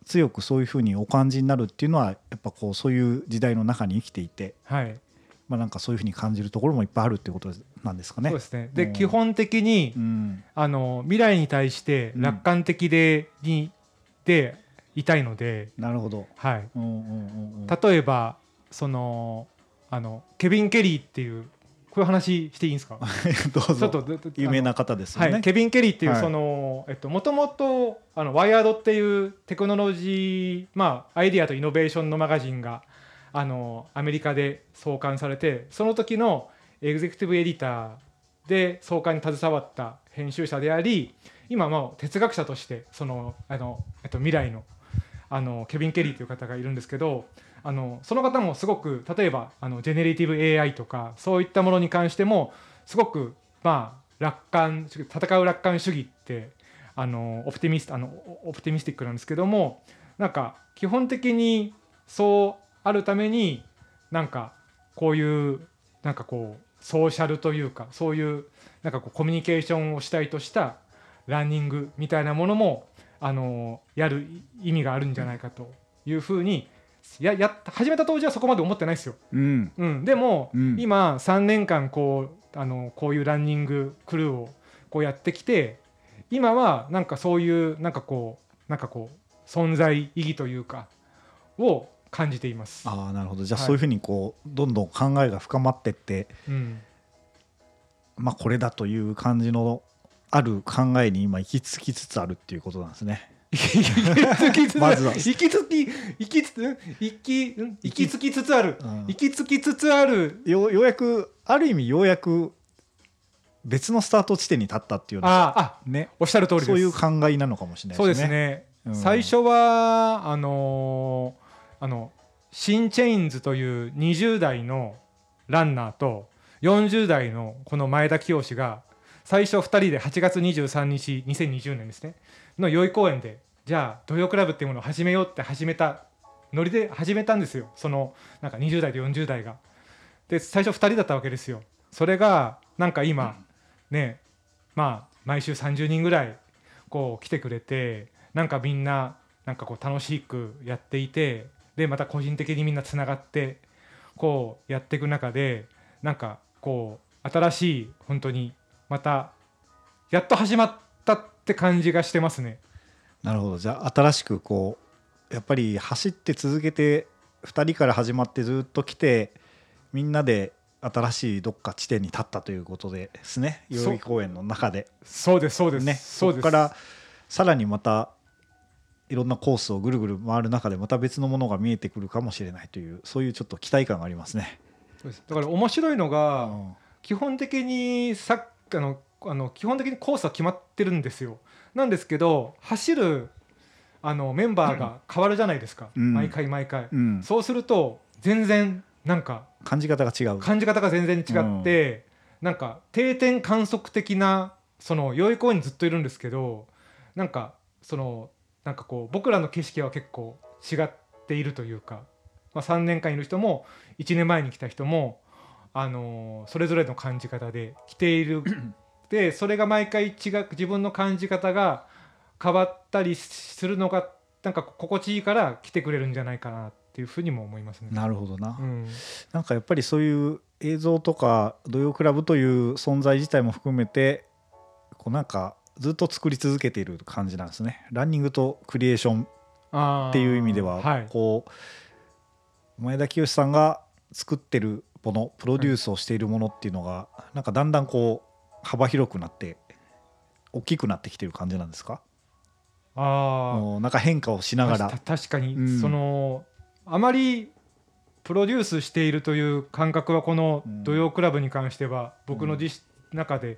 強くそういうふうにお感じになるっていうのはやっぱこうそういう時代の中に生きていて、はいまあ、なんかそういうふうに感じるところもいっぱいあるっていうことなんですかね。そうですね。でうん。基本的にうん。あの未来に対して楽観的でにでいたいのでなるほど、はい。うんうんうんうん、例えばそのあのケビン・ケリーっていうこういう話していいんですか？どうぞ。ちょっとどど有名な方ですよね。はい、ケビン・ケリーっていうはい。その、えっともともとあのワイヤードっていうテクノロジーまあアイディアとイノベーションのマガジンがあのアメリカで創刊されてその時のエグゼクティブエディターで創刊に携わった編集者であり今も哲学者としてそのあの、えっと、未来のあのケビン・ケリーという方がいるんですけどあのその方もすごく例えばあのジェネレティブ AI とかそういったものに関してもすごくまあ楽観戦う楽観主義ってあのオプティミスあのオプティミスティックなんですけどもなんか基本的にそうあるためになんかこういうなんかこうソーシャルというかそういうなんかこうコミュニケーションを主体としたランニングみたいなものもあのやる意味があるんじゃないかというふうにややっ始めた当時はそこまで思ってないですよ。うん。うん、でも、うん。今3年間こうあのこういうランニングクルーをこうやってきて今はなんかそういうなんかこうなんかこう存在意義というかを感じています。ああなるほど。じゃあはい。そういうふうにこうどんどん考えが深まってって、うん、まあ、これだという感じのある考えに今行き着きつつあるっていうことなんですね。まずは。行きつき行きつ行きん？行き着きつつある。うん。行き着きつつある。よようやくある意味ようやく別のスタート地点に立ったっていうようなああね。おっしゃる通りです。そういう考えなのかもしれないそうでね。ですすね、うん。最初はあのーあのシン・チェインズという20代のランナーと40代のこの前田清が最初2人で8月23日2020年ですねの宵公演でじゃあ土曜クラブっていうものを始めようって始めたノリで始めたんですよそのなんか20代と40代が。で最初2人だったわけですよ。それがなんか今ねまあ毎週30人ぐらいこう来てくれてなんかみんななんかこう楽しくやっていてでまた個人的にみんなつながってこうやっていく中でなんかこう新しい本当にまたやっと始まったって感じがしてますね。なるほど。じゃあ新しくこうやっぱり走って続けて2人から始まってずっと来てみんなで新しいどっか地点に立ったということですね。代々木公園の中で。そうですそうです、ね。そこからさらにまたいろんなコースをぐるぐる回る中でまた別のものが見えてくるかもしれないというそういうちょっと期待感がありますね。だから面白いのうが、ん。基本的にさっきあのあの基本的にコースは決まってるんですよ。なんですけど走るあのメンバーが変わるじゃないですか、うん。毎回毎回、うん。そうすると全然なんか感じ方が違う。感じ方が全然違って、なんか定点観測的なその代々木公園にずっといるんですけどなんかそのなんかこう僕らの景色は結構違っているというか、まあ、3年間いる人も1年前に来た人も、あのーそれぞれの感じ方で来ている でそれが毎回違う自分の感じ方が変わったりするのがなんか心地いいから来てくれるんじゃないかなっていうふうにも思いますね。なるほどな。うんなんかやっぱりそういう映像とか土曜クラブという存在自体も含めてこうなんかずっと作り続けている感じなんですね。ランニングとクリエーションっていう意味では、はい。こう前田清さんが作ってるものプロデュースをしているものっていうのが、なんかだんだんこう幅広くなって大きくなってきてる感じなんですか？あなんか変化をしながら。た確かに、うん。そのあまりプロデュースしているという感覚はこのうん。土曜クラブに関しては僕の自中で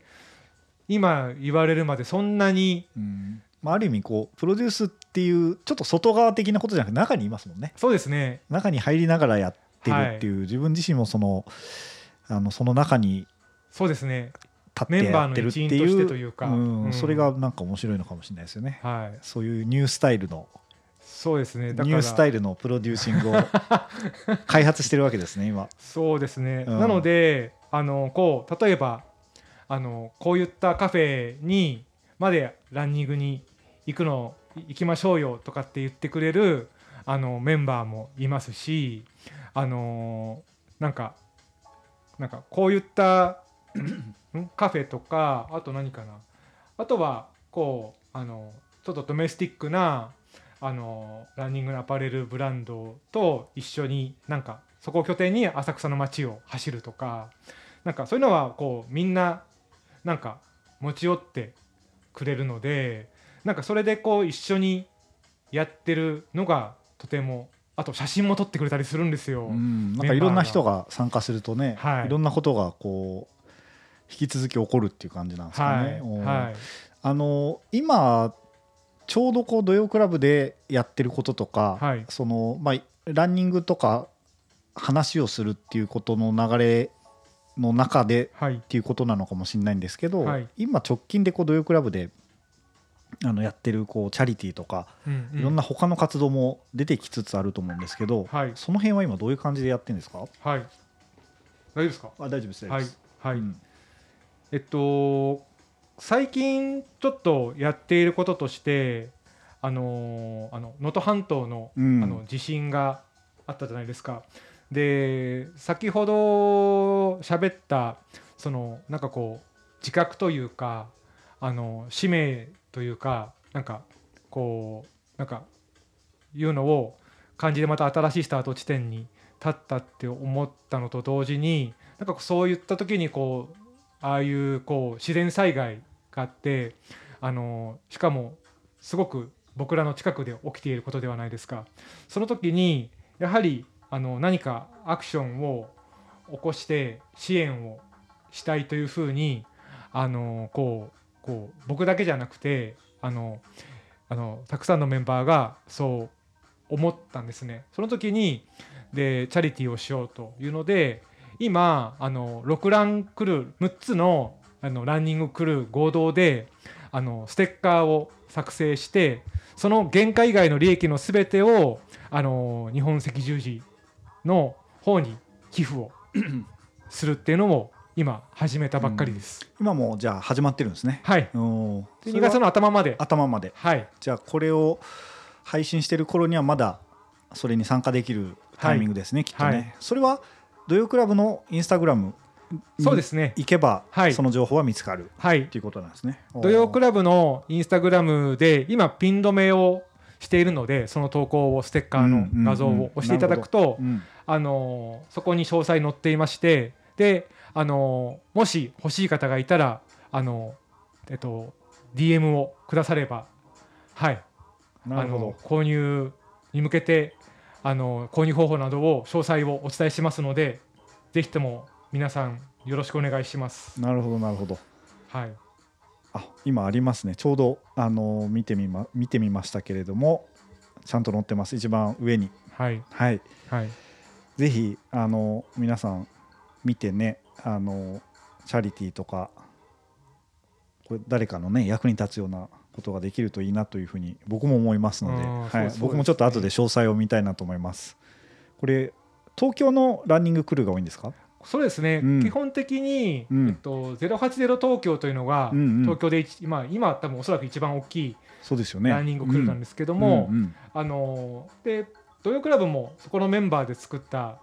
今言われるまでそんなにうん。まあ、ある意味こうプロデュースっていうちょっと外側的なことじゃなくて中にいますもんね。そうですね。中に入りながらやってるっていう、自分自身もそのあのその中にそうですね。立ってやってるってメンバーの一員としていうというか。うん。うん。それがなんか面白いのかもしれないですよね。はい。そういうニュースタイルのそうですね。ニュースタイルのプロデューシングを 開発してるわけですね今。そうですね、うん。なのであのこう例えばあのこういったカフェにまでランニングに行くの行きましょうよとかって言ってくれるあのメンバーもいますしあのなんかなんかこういったカフェとかあと何かな？あとはこうあのちょっとドメスティックなあのランニングのアパレルブランドと一緒になんかそこを拠点に浅草の街を走るとかなんかそういうのはこうみんななんか持ち寄ってくれるのでなんかそれでこう一緒にやってるのがとてもあと写真も撮ってくれたりするんですよ。うん。なんかいろんな人が参加するとね、はい。い、ろんなことがこう引き続き起こるっていう感じなんですかはい。ね。おー。はい。あの今ちょうどこう土曜クラブでやってることとか、はい。そのまあランニングとか話をするっていうことの流れの中ではい。っていうことなのかもしれないんですけど、はい。今直近でこう土曜クラブであのやってるこうチャリティーとか、うんうん。いろんな他の活動も出てきつつあると思うんですけど、はい。その辺は今どういう感じでやってるんですか？はい。大丈夫ですか？あ大丈夫ですはい。はい、うん。えっと最近ちょっとやっていることとしてあのあの能登半島の,、うん。あの地震があったじゃないですか。で先ほど喋ったそのなんかこう自覚というかあの使命というかなんかこうなんかいうのを感じでまた新しいスタート地点に立ったって思ったのと同時になんかそういった時にこうああいうこう自然災害があってあのしかもすごく僕らの近くで起きていることではないですか。その時にやはりあの何かアクションを起こして支援をしたいというふうにあのこうこう僕だけじゃなくてあのあのたくさんのメンバーがそう思ったんですね。その時にでチャリティーをしようというので今あの6ランクルー6つのあのランニングクルー合同であのステッカーを作成してその原価以外の利益のすべてをあの日本赤十字の方に寄付を するっていうのを今始めたばっかりです。今もうじゃあ始まってるんですね。はい。おーで2月の頭まで。頭まではい。じゃあこれを配信してる頃にはまだそれに参加できるタイミングですね、きっとね、はいそれは土曜クラブのインスタグラムにそうですね行けば、はいその情報は見つかるはいということなんですね。土曜クララブのインスタグラムで今ピン止めをしているのでその投稿をステッカーの画像を押していただくと、うんあのそこに詳細載っていましてであのもし欲しい方がいたらあの、えっと、DM をくださればはいあのなるほど。購入に向けてあの購入方法などを詳細をお伝えしますのでぜひとも皆さんよろしくお願いします。なるほどなるほど。はい、あ今ありますね。ちょうどあの見てみま見てみましたけれども、ちゃんと載ってます。一番上に。はい、はい。はい、ぜひあの皆さん見てねあのチャリティーとかこれ誰かのね役に立つようなことができるといいなというふうに僕も思いますので、うんはいね僕もちょっと後で詳細を見たいなと思います。これ東京のランニングクルーが多いんですか？そうですね、うん。基本的に、うん。えっと、080東京というのが、うんうん。東京で一今今多分おそらく一番大きいそうですよね。ランニングクルーなんですけども、うんうんあので土曜クラブもそこのメンバーで作った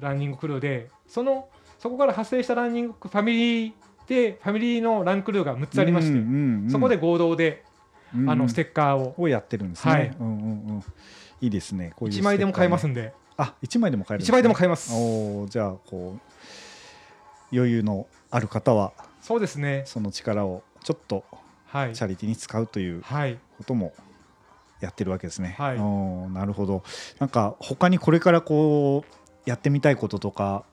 ランニングクルーでそのそこから派生したランニングファミリーでファミリーのランクルーが6つありまして、うんうんうんそこで合同で、うんうん。あのステッカーを。をやってるんですね。はい。うんうんうん。いいですね。こういう1枚でも買えますんんであ、一枚でも買えるん1枚でもえ買えます。おお、じゃあこう余裕のある方はそうですねその力をちょっとはいチャリティーに使うというはいこともやってるわけですね。はいおーなるほど。なんか他にこれからこうやってみたいこととか、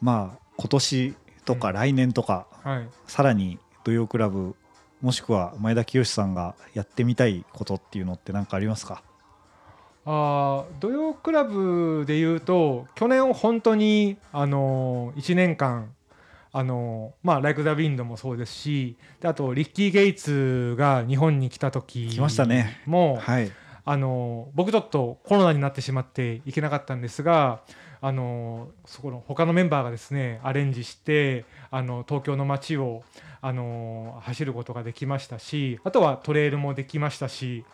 まあ今年とかうん来年とか、はいさらに土曜クラブもしくは前田清さんがやってみたいことっていうのって何かありますか？あー土曜クラブでいうと去年本当にあの1年間あのまあライク・ザ・ウィンドもそうですしであとリッキー・ゲイツが日本に来た時来ましたねもはい。あの僕ちょっとコロナになってしまっていけなかったんですがあのそこの他のメンバーがですねアレンジしてあの東京の街をあの走ることができましたしあとはトレイルもできましたし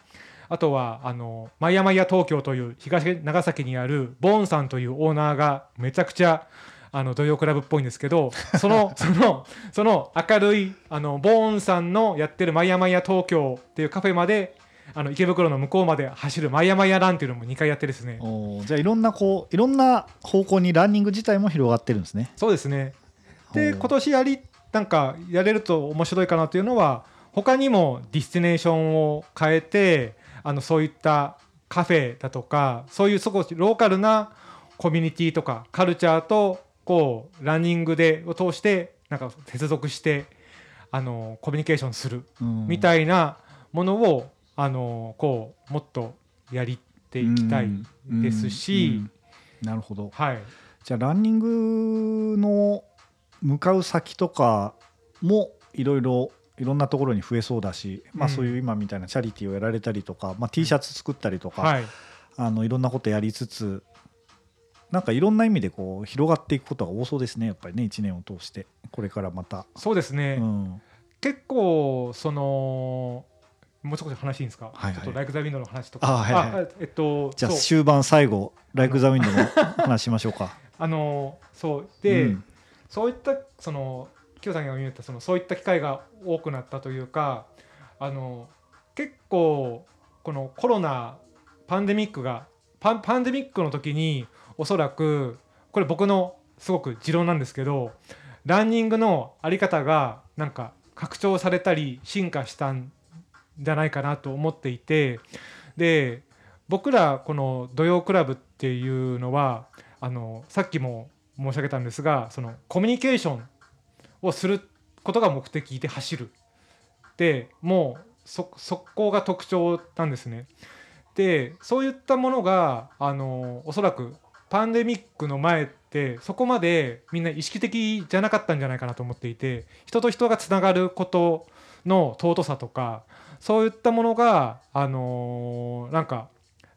あとはあのマイヤマイヤ東京という東長崎にあるボーンさんというオーナーがめちゃくちゃあの土曜クラブっぽいんですけどその そのその明るいあのボーンさんのやってるマイヤマイヤ東京っていうカフェまであの池袋の向こうまで走るマイヤマイヤランっていうのも2回やってですね。じゃあいろんなこういろんな方向にランニング自体も広がってるんですね。そうですね。で今年やりなんかやれると面白いかなというのは他にも destination を変えてあのそういったカフェだとかそういう少しローカルなコミュニティとかカルチャーとこうランニングでを通してなんか接続してあのコミュニケーションするみいたいなものをあのこうもっとやりていきたいですし、なるほど。はい、じゃあランニングの向かう先とかもいろいろいろんなところに増えそうだし、まあ、うん。そういう今みたいなチャリティーをやられたりとか、まあ、T シャツ作ったりとか、はい、あのいろんなことやりつつなんかいろんな意味でこう広がっていくことが多そうですねやっぱりね1年を通して。これからまた。そうですね、うん。結構そのもう少し話いいんですか、はいはい。ちょっとライク・ザ・ウィンドの話とか。あはいはいあえっとじゃあ終盤最後「ライク・ザ・ウィンド」の話しましょうか。あのそう。で、うん。そういったその清さんが言ったそのそういった機会が多くなったというかあの結構このコロナパンデミックがパンパンデミックの時におそらくこれ僕のすごく持論なんですけどランニングのあり方がなんか拡張されたり進化したんじゃないかなと思っていてで僕らこの土曜クラブっていうのはあのさっきも申し上げたんですがそのコミュニケーションをすることが目的で走るでもうそそこが特徴なんですね。でそういったものがあのおそらくパンデミックの前ってそこまでみんな意識的じゃなかったんじゃないかなと思っていて人と人がつながることの尊さとかそういったものがあのなんか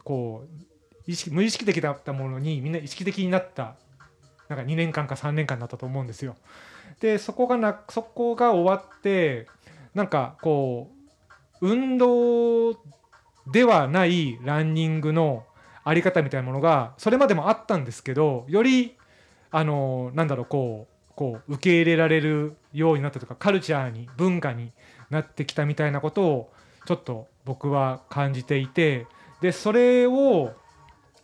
こう意識無意識的だったものにみんな意識的になったなんか2年間か3年間だったと思うんですよ。でそこがなそこが終わってなんかこう運動ではないランニングのあり方みたいなものがそれまでもあったんですけどよりあのなんだろうこうこう受け入れられるようになったとかカルチャーに文化になってきたみたいなことをちょっと僕は感じていてでそれを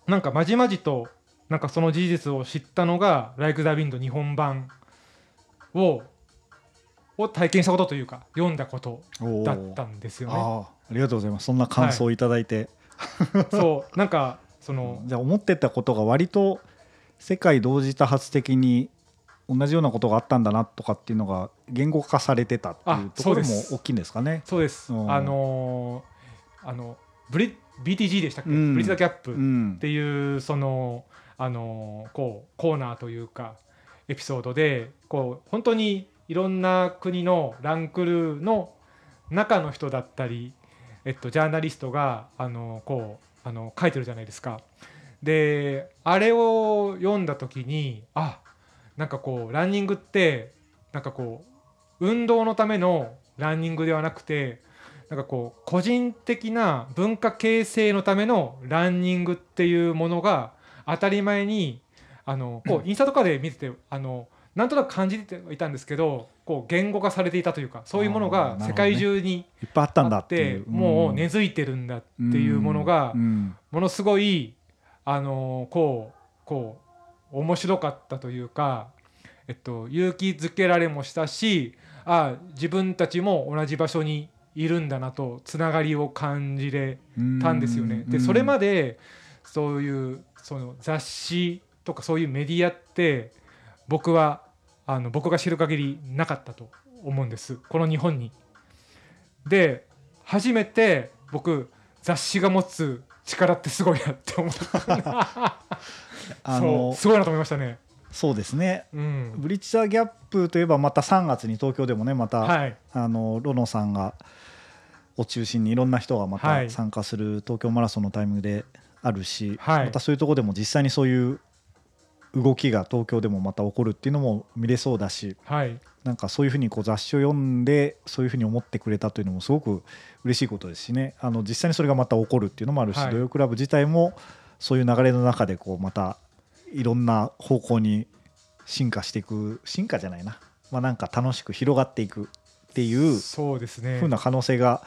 なんかまじまじとなんかその事実を知ったのが「Like the Wind」日本版をを体験したことというか読んだことだったんですよね。あーありがとうございます。そんな感想をいただいて、そうなんかその じゃあ思ってたことが割と世界同時多発的に同じようなことがあったんだなとかっていうのが言語化されてたっていうあところも大きいんですかね。そうです。うん。あのーあのブリ BTG でしたっけ、うん。ブリッジ・ザ・ギャップっうんていうそのあのーこうコーナーというかエピソードでこう本当にいろんな国のランクルーの中の人だったり、えっと、ジャーナリストがあのこうあの書いてるじゃないですか。であれを読んだ時にあなんかこうランニングってなんかこう運動のためのランニングではなくてなんかこう個人的な文化形成のためのランニングっていうものが当たり前にあのこうインスタとかで見ててあのなんとなく感じていたんですけどこう言語化されていたというかそういうものが世界中にいっぱいあったんだあって。もう根付いてるんだっていうものがうんものすごいあのこうこう面白かったというか、えっと、勇気づけられもしたしあ自分たちも同じ場所にいるんだなとつながりを感じれたんですよね。でそれまででそういうその雑誌とかそういうメディアって僕はあの僕が知る限りなかったと思うんですこの日本に。で初めて僕雑誌が持つ力ってすごいなって思ったそ あのうすごいなと思いましたね。そうですね。うん、ブリッジ・ザ・ギャップといえばまた3月に東京でもねまた、はいあのロノさんがを中心にいろんな人がまたはい参加する東京マラソンのタイミングであるし、はいまたそういうところでも実際にそういう動きが東京でもまた起こるっていうのも見れそうだしはい。なんかそういうふうにこう雑誌を読んでそういうふうに思ってくれたというのもすごく嬉しいことですしね。あの実際にそれがまた起こるっていうのもあるし、はい。土曜クラブ自体もそういう流れの中でこうまたいろんな方向に進化していく進化じゃないな、まあ、なんか楽しく広がっていくっていうそうですね。ふうな可能性が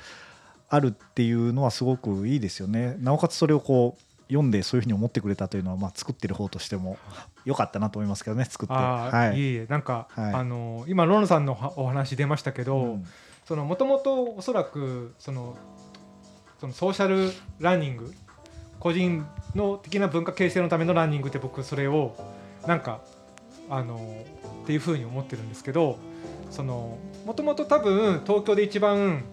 あるっていうのはすごくいいですよね。なおかつそれをこう読んでそういうふうに思ってくれたというのは、まあ、作ってる方としても 良かったなと思いますけどね作って。はい。いえいえなんか、はい。あの今ロンさんのはお話出ましたけど、うん。そのもともとおそらくそのそのソーシャルランニング個人の的な文化形成のためのランニングって僕それをなんかあのっていうふうに思ってるんですけどそのもともと多分東京で一番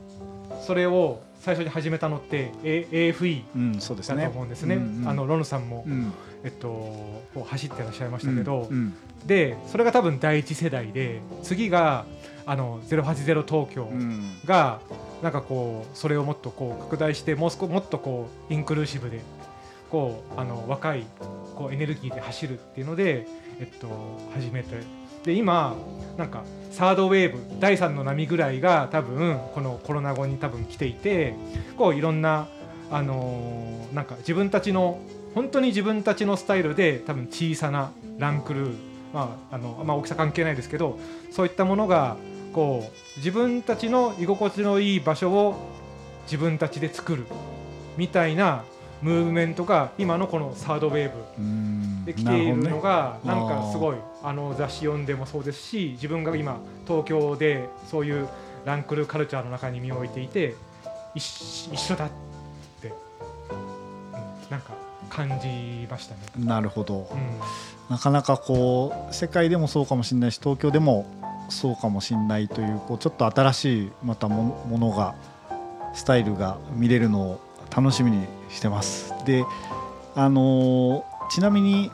それを最初に始めたのって A- AFE うん、そうですね。だと思うんですね。あのロンさんも、うんえっと、こう走ってらっしゃいましたけど、うんでそれが多分第一世代で次があの080東京うんがなんかこうそれをもっとこう拡大してもう少もっとこうインクルーシブでこうあの若いこうエネルギーで走るっていうので、えっと、始めてで今なんかサードウェーブ第3の波ぐらいが多分このコロナ後に多分来ていてこういろんなあのーなんか自分たちの本当に自分たちのスタイルで多分小さなランクルーまああのまあ、大きさ関係ないですけどそういったものがこう自分たちの居心地のいい場所を自分たちで作るみたいなムーブメントが今のこのサードウェーブ。うん。で来ているのがなんかすごいあの雑誌読んでもそうですし自分が今東京でそういうランクルカルチャーの中に身を置いていて一緒一緒だって、うんなんか感じましたね。なるほど。うん。なかなかこう世界でもそうかもしれないし東京でもそうかもしれないというこうちょっと新しいまたもものがスタイルが見れるのを楽しみにしてます。であのーちなみに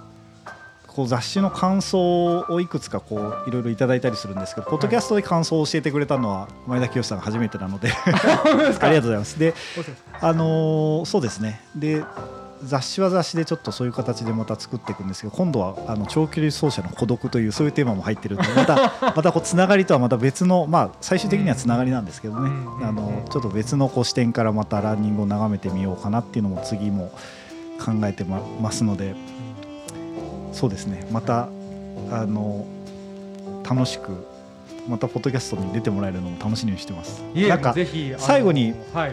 こう雑誌の感想をいくつかこういろいろいただいたりするんですけど、ポッドキャストで感想を教えてくれたのは前田清さんが初めてなので。ありがとうございます。であのーそうですね。で雑誌は雑誌でちょっとそういう形でまた作っていくんですけど今度はあの長距離走者の孤独というそういうテーマも入ってるのでまた またこうつながりとはまた別のまあ最終的にはつながりなんですけどね。うんあのちょっと別のこう視点からまたランニングを眺めてみようかなっていうのも次も考えてまますのでそうですね。またあの楽しくまたポッドキャストに出てもらえるのも楽しみにしてます。なんか最後にはい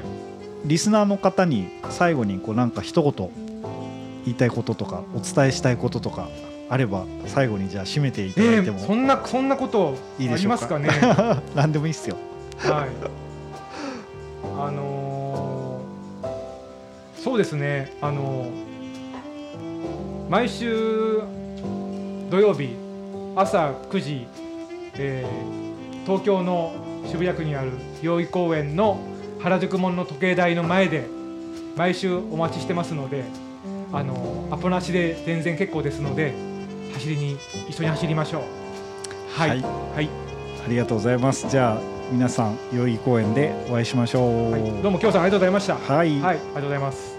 リスナーの方に最後にこうなんか一言言いたいこととかお伝えしたいこととかあれば最後にじゃあ締めていただえいてもーそんなそんなことありますかね？何でもいいっすよはい。あのーそうですね。あのー毎週土曜日朝9時、えー東京の渋谷区にある代々木公園の原宿門の時計台の前で毎週お待ちしてますので、あのーアポなしで全然結構ですので走りに一緒に走りましょう。はい。はいはいありがとうございますじゃあ皆さん代々木公園でお会いしましょうはいどうも今日さんありがとうございました。はいはい、ありがとうございます。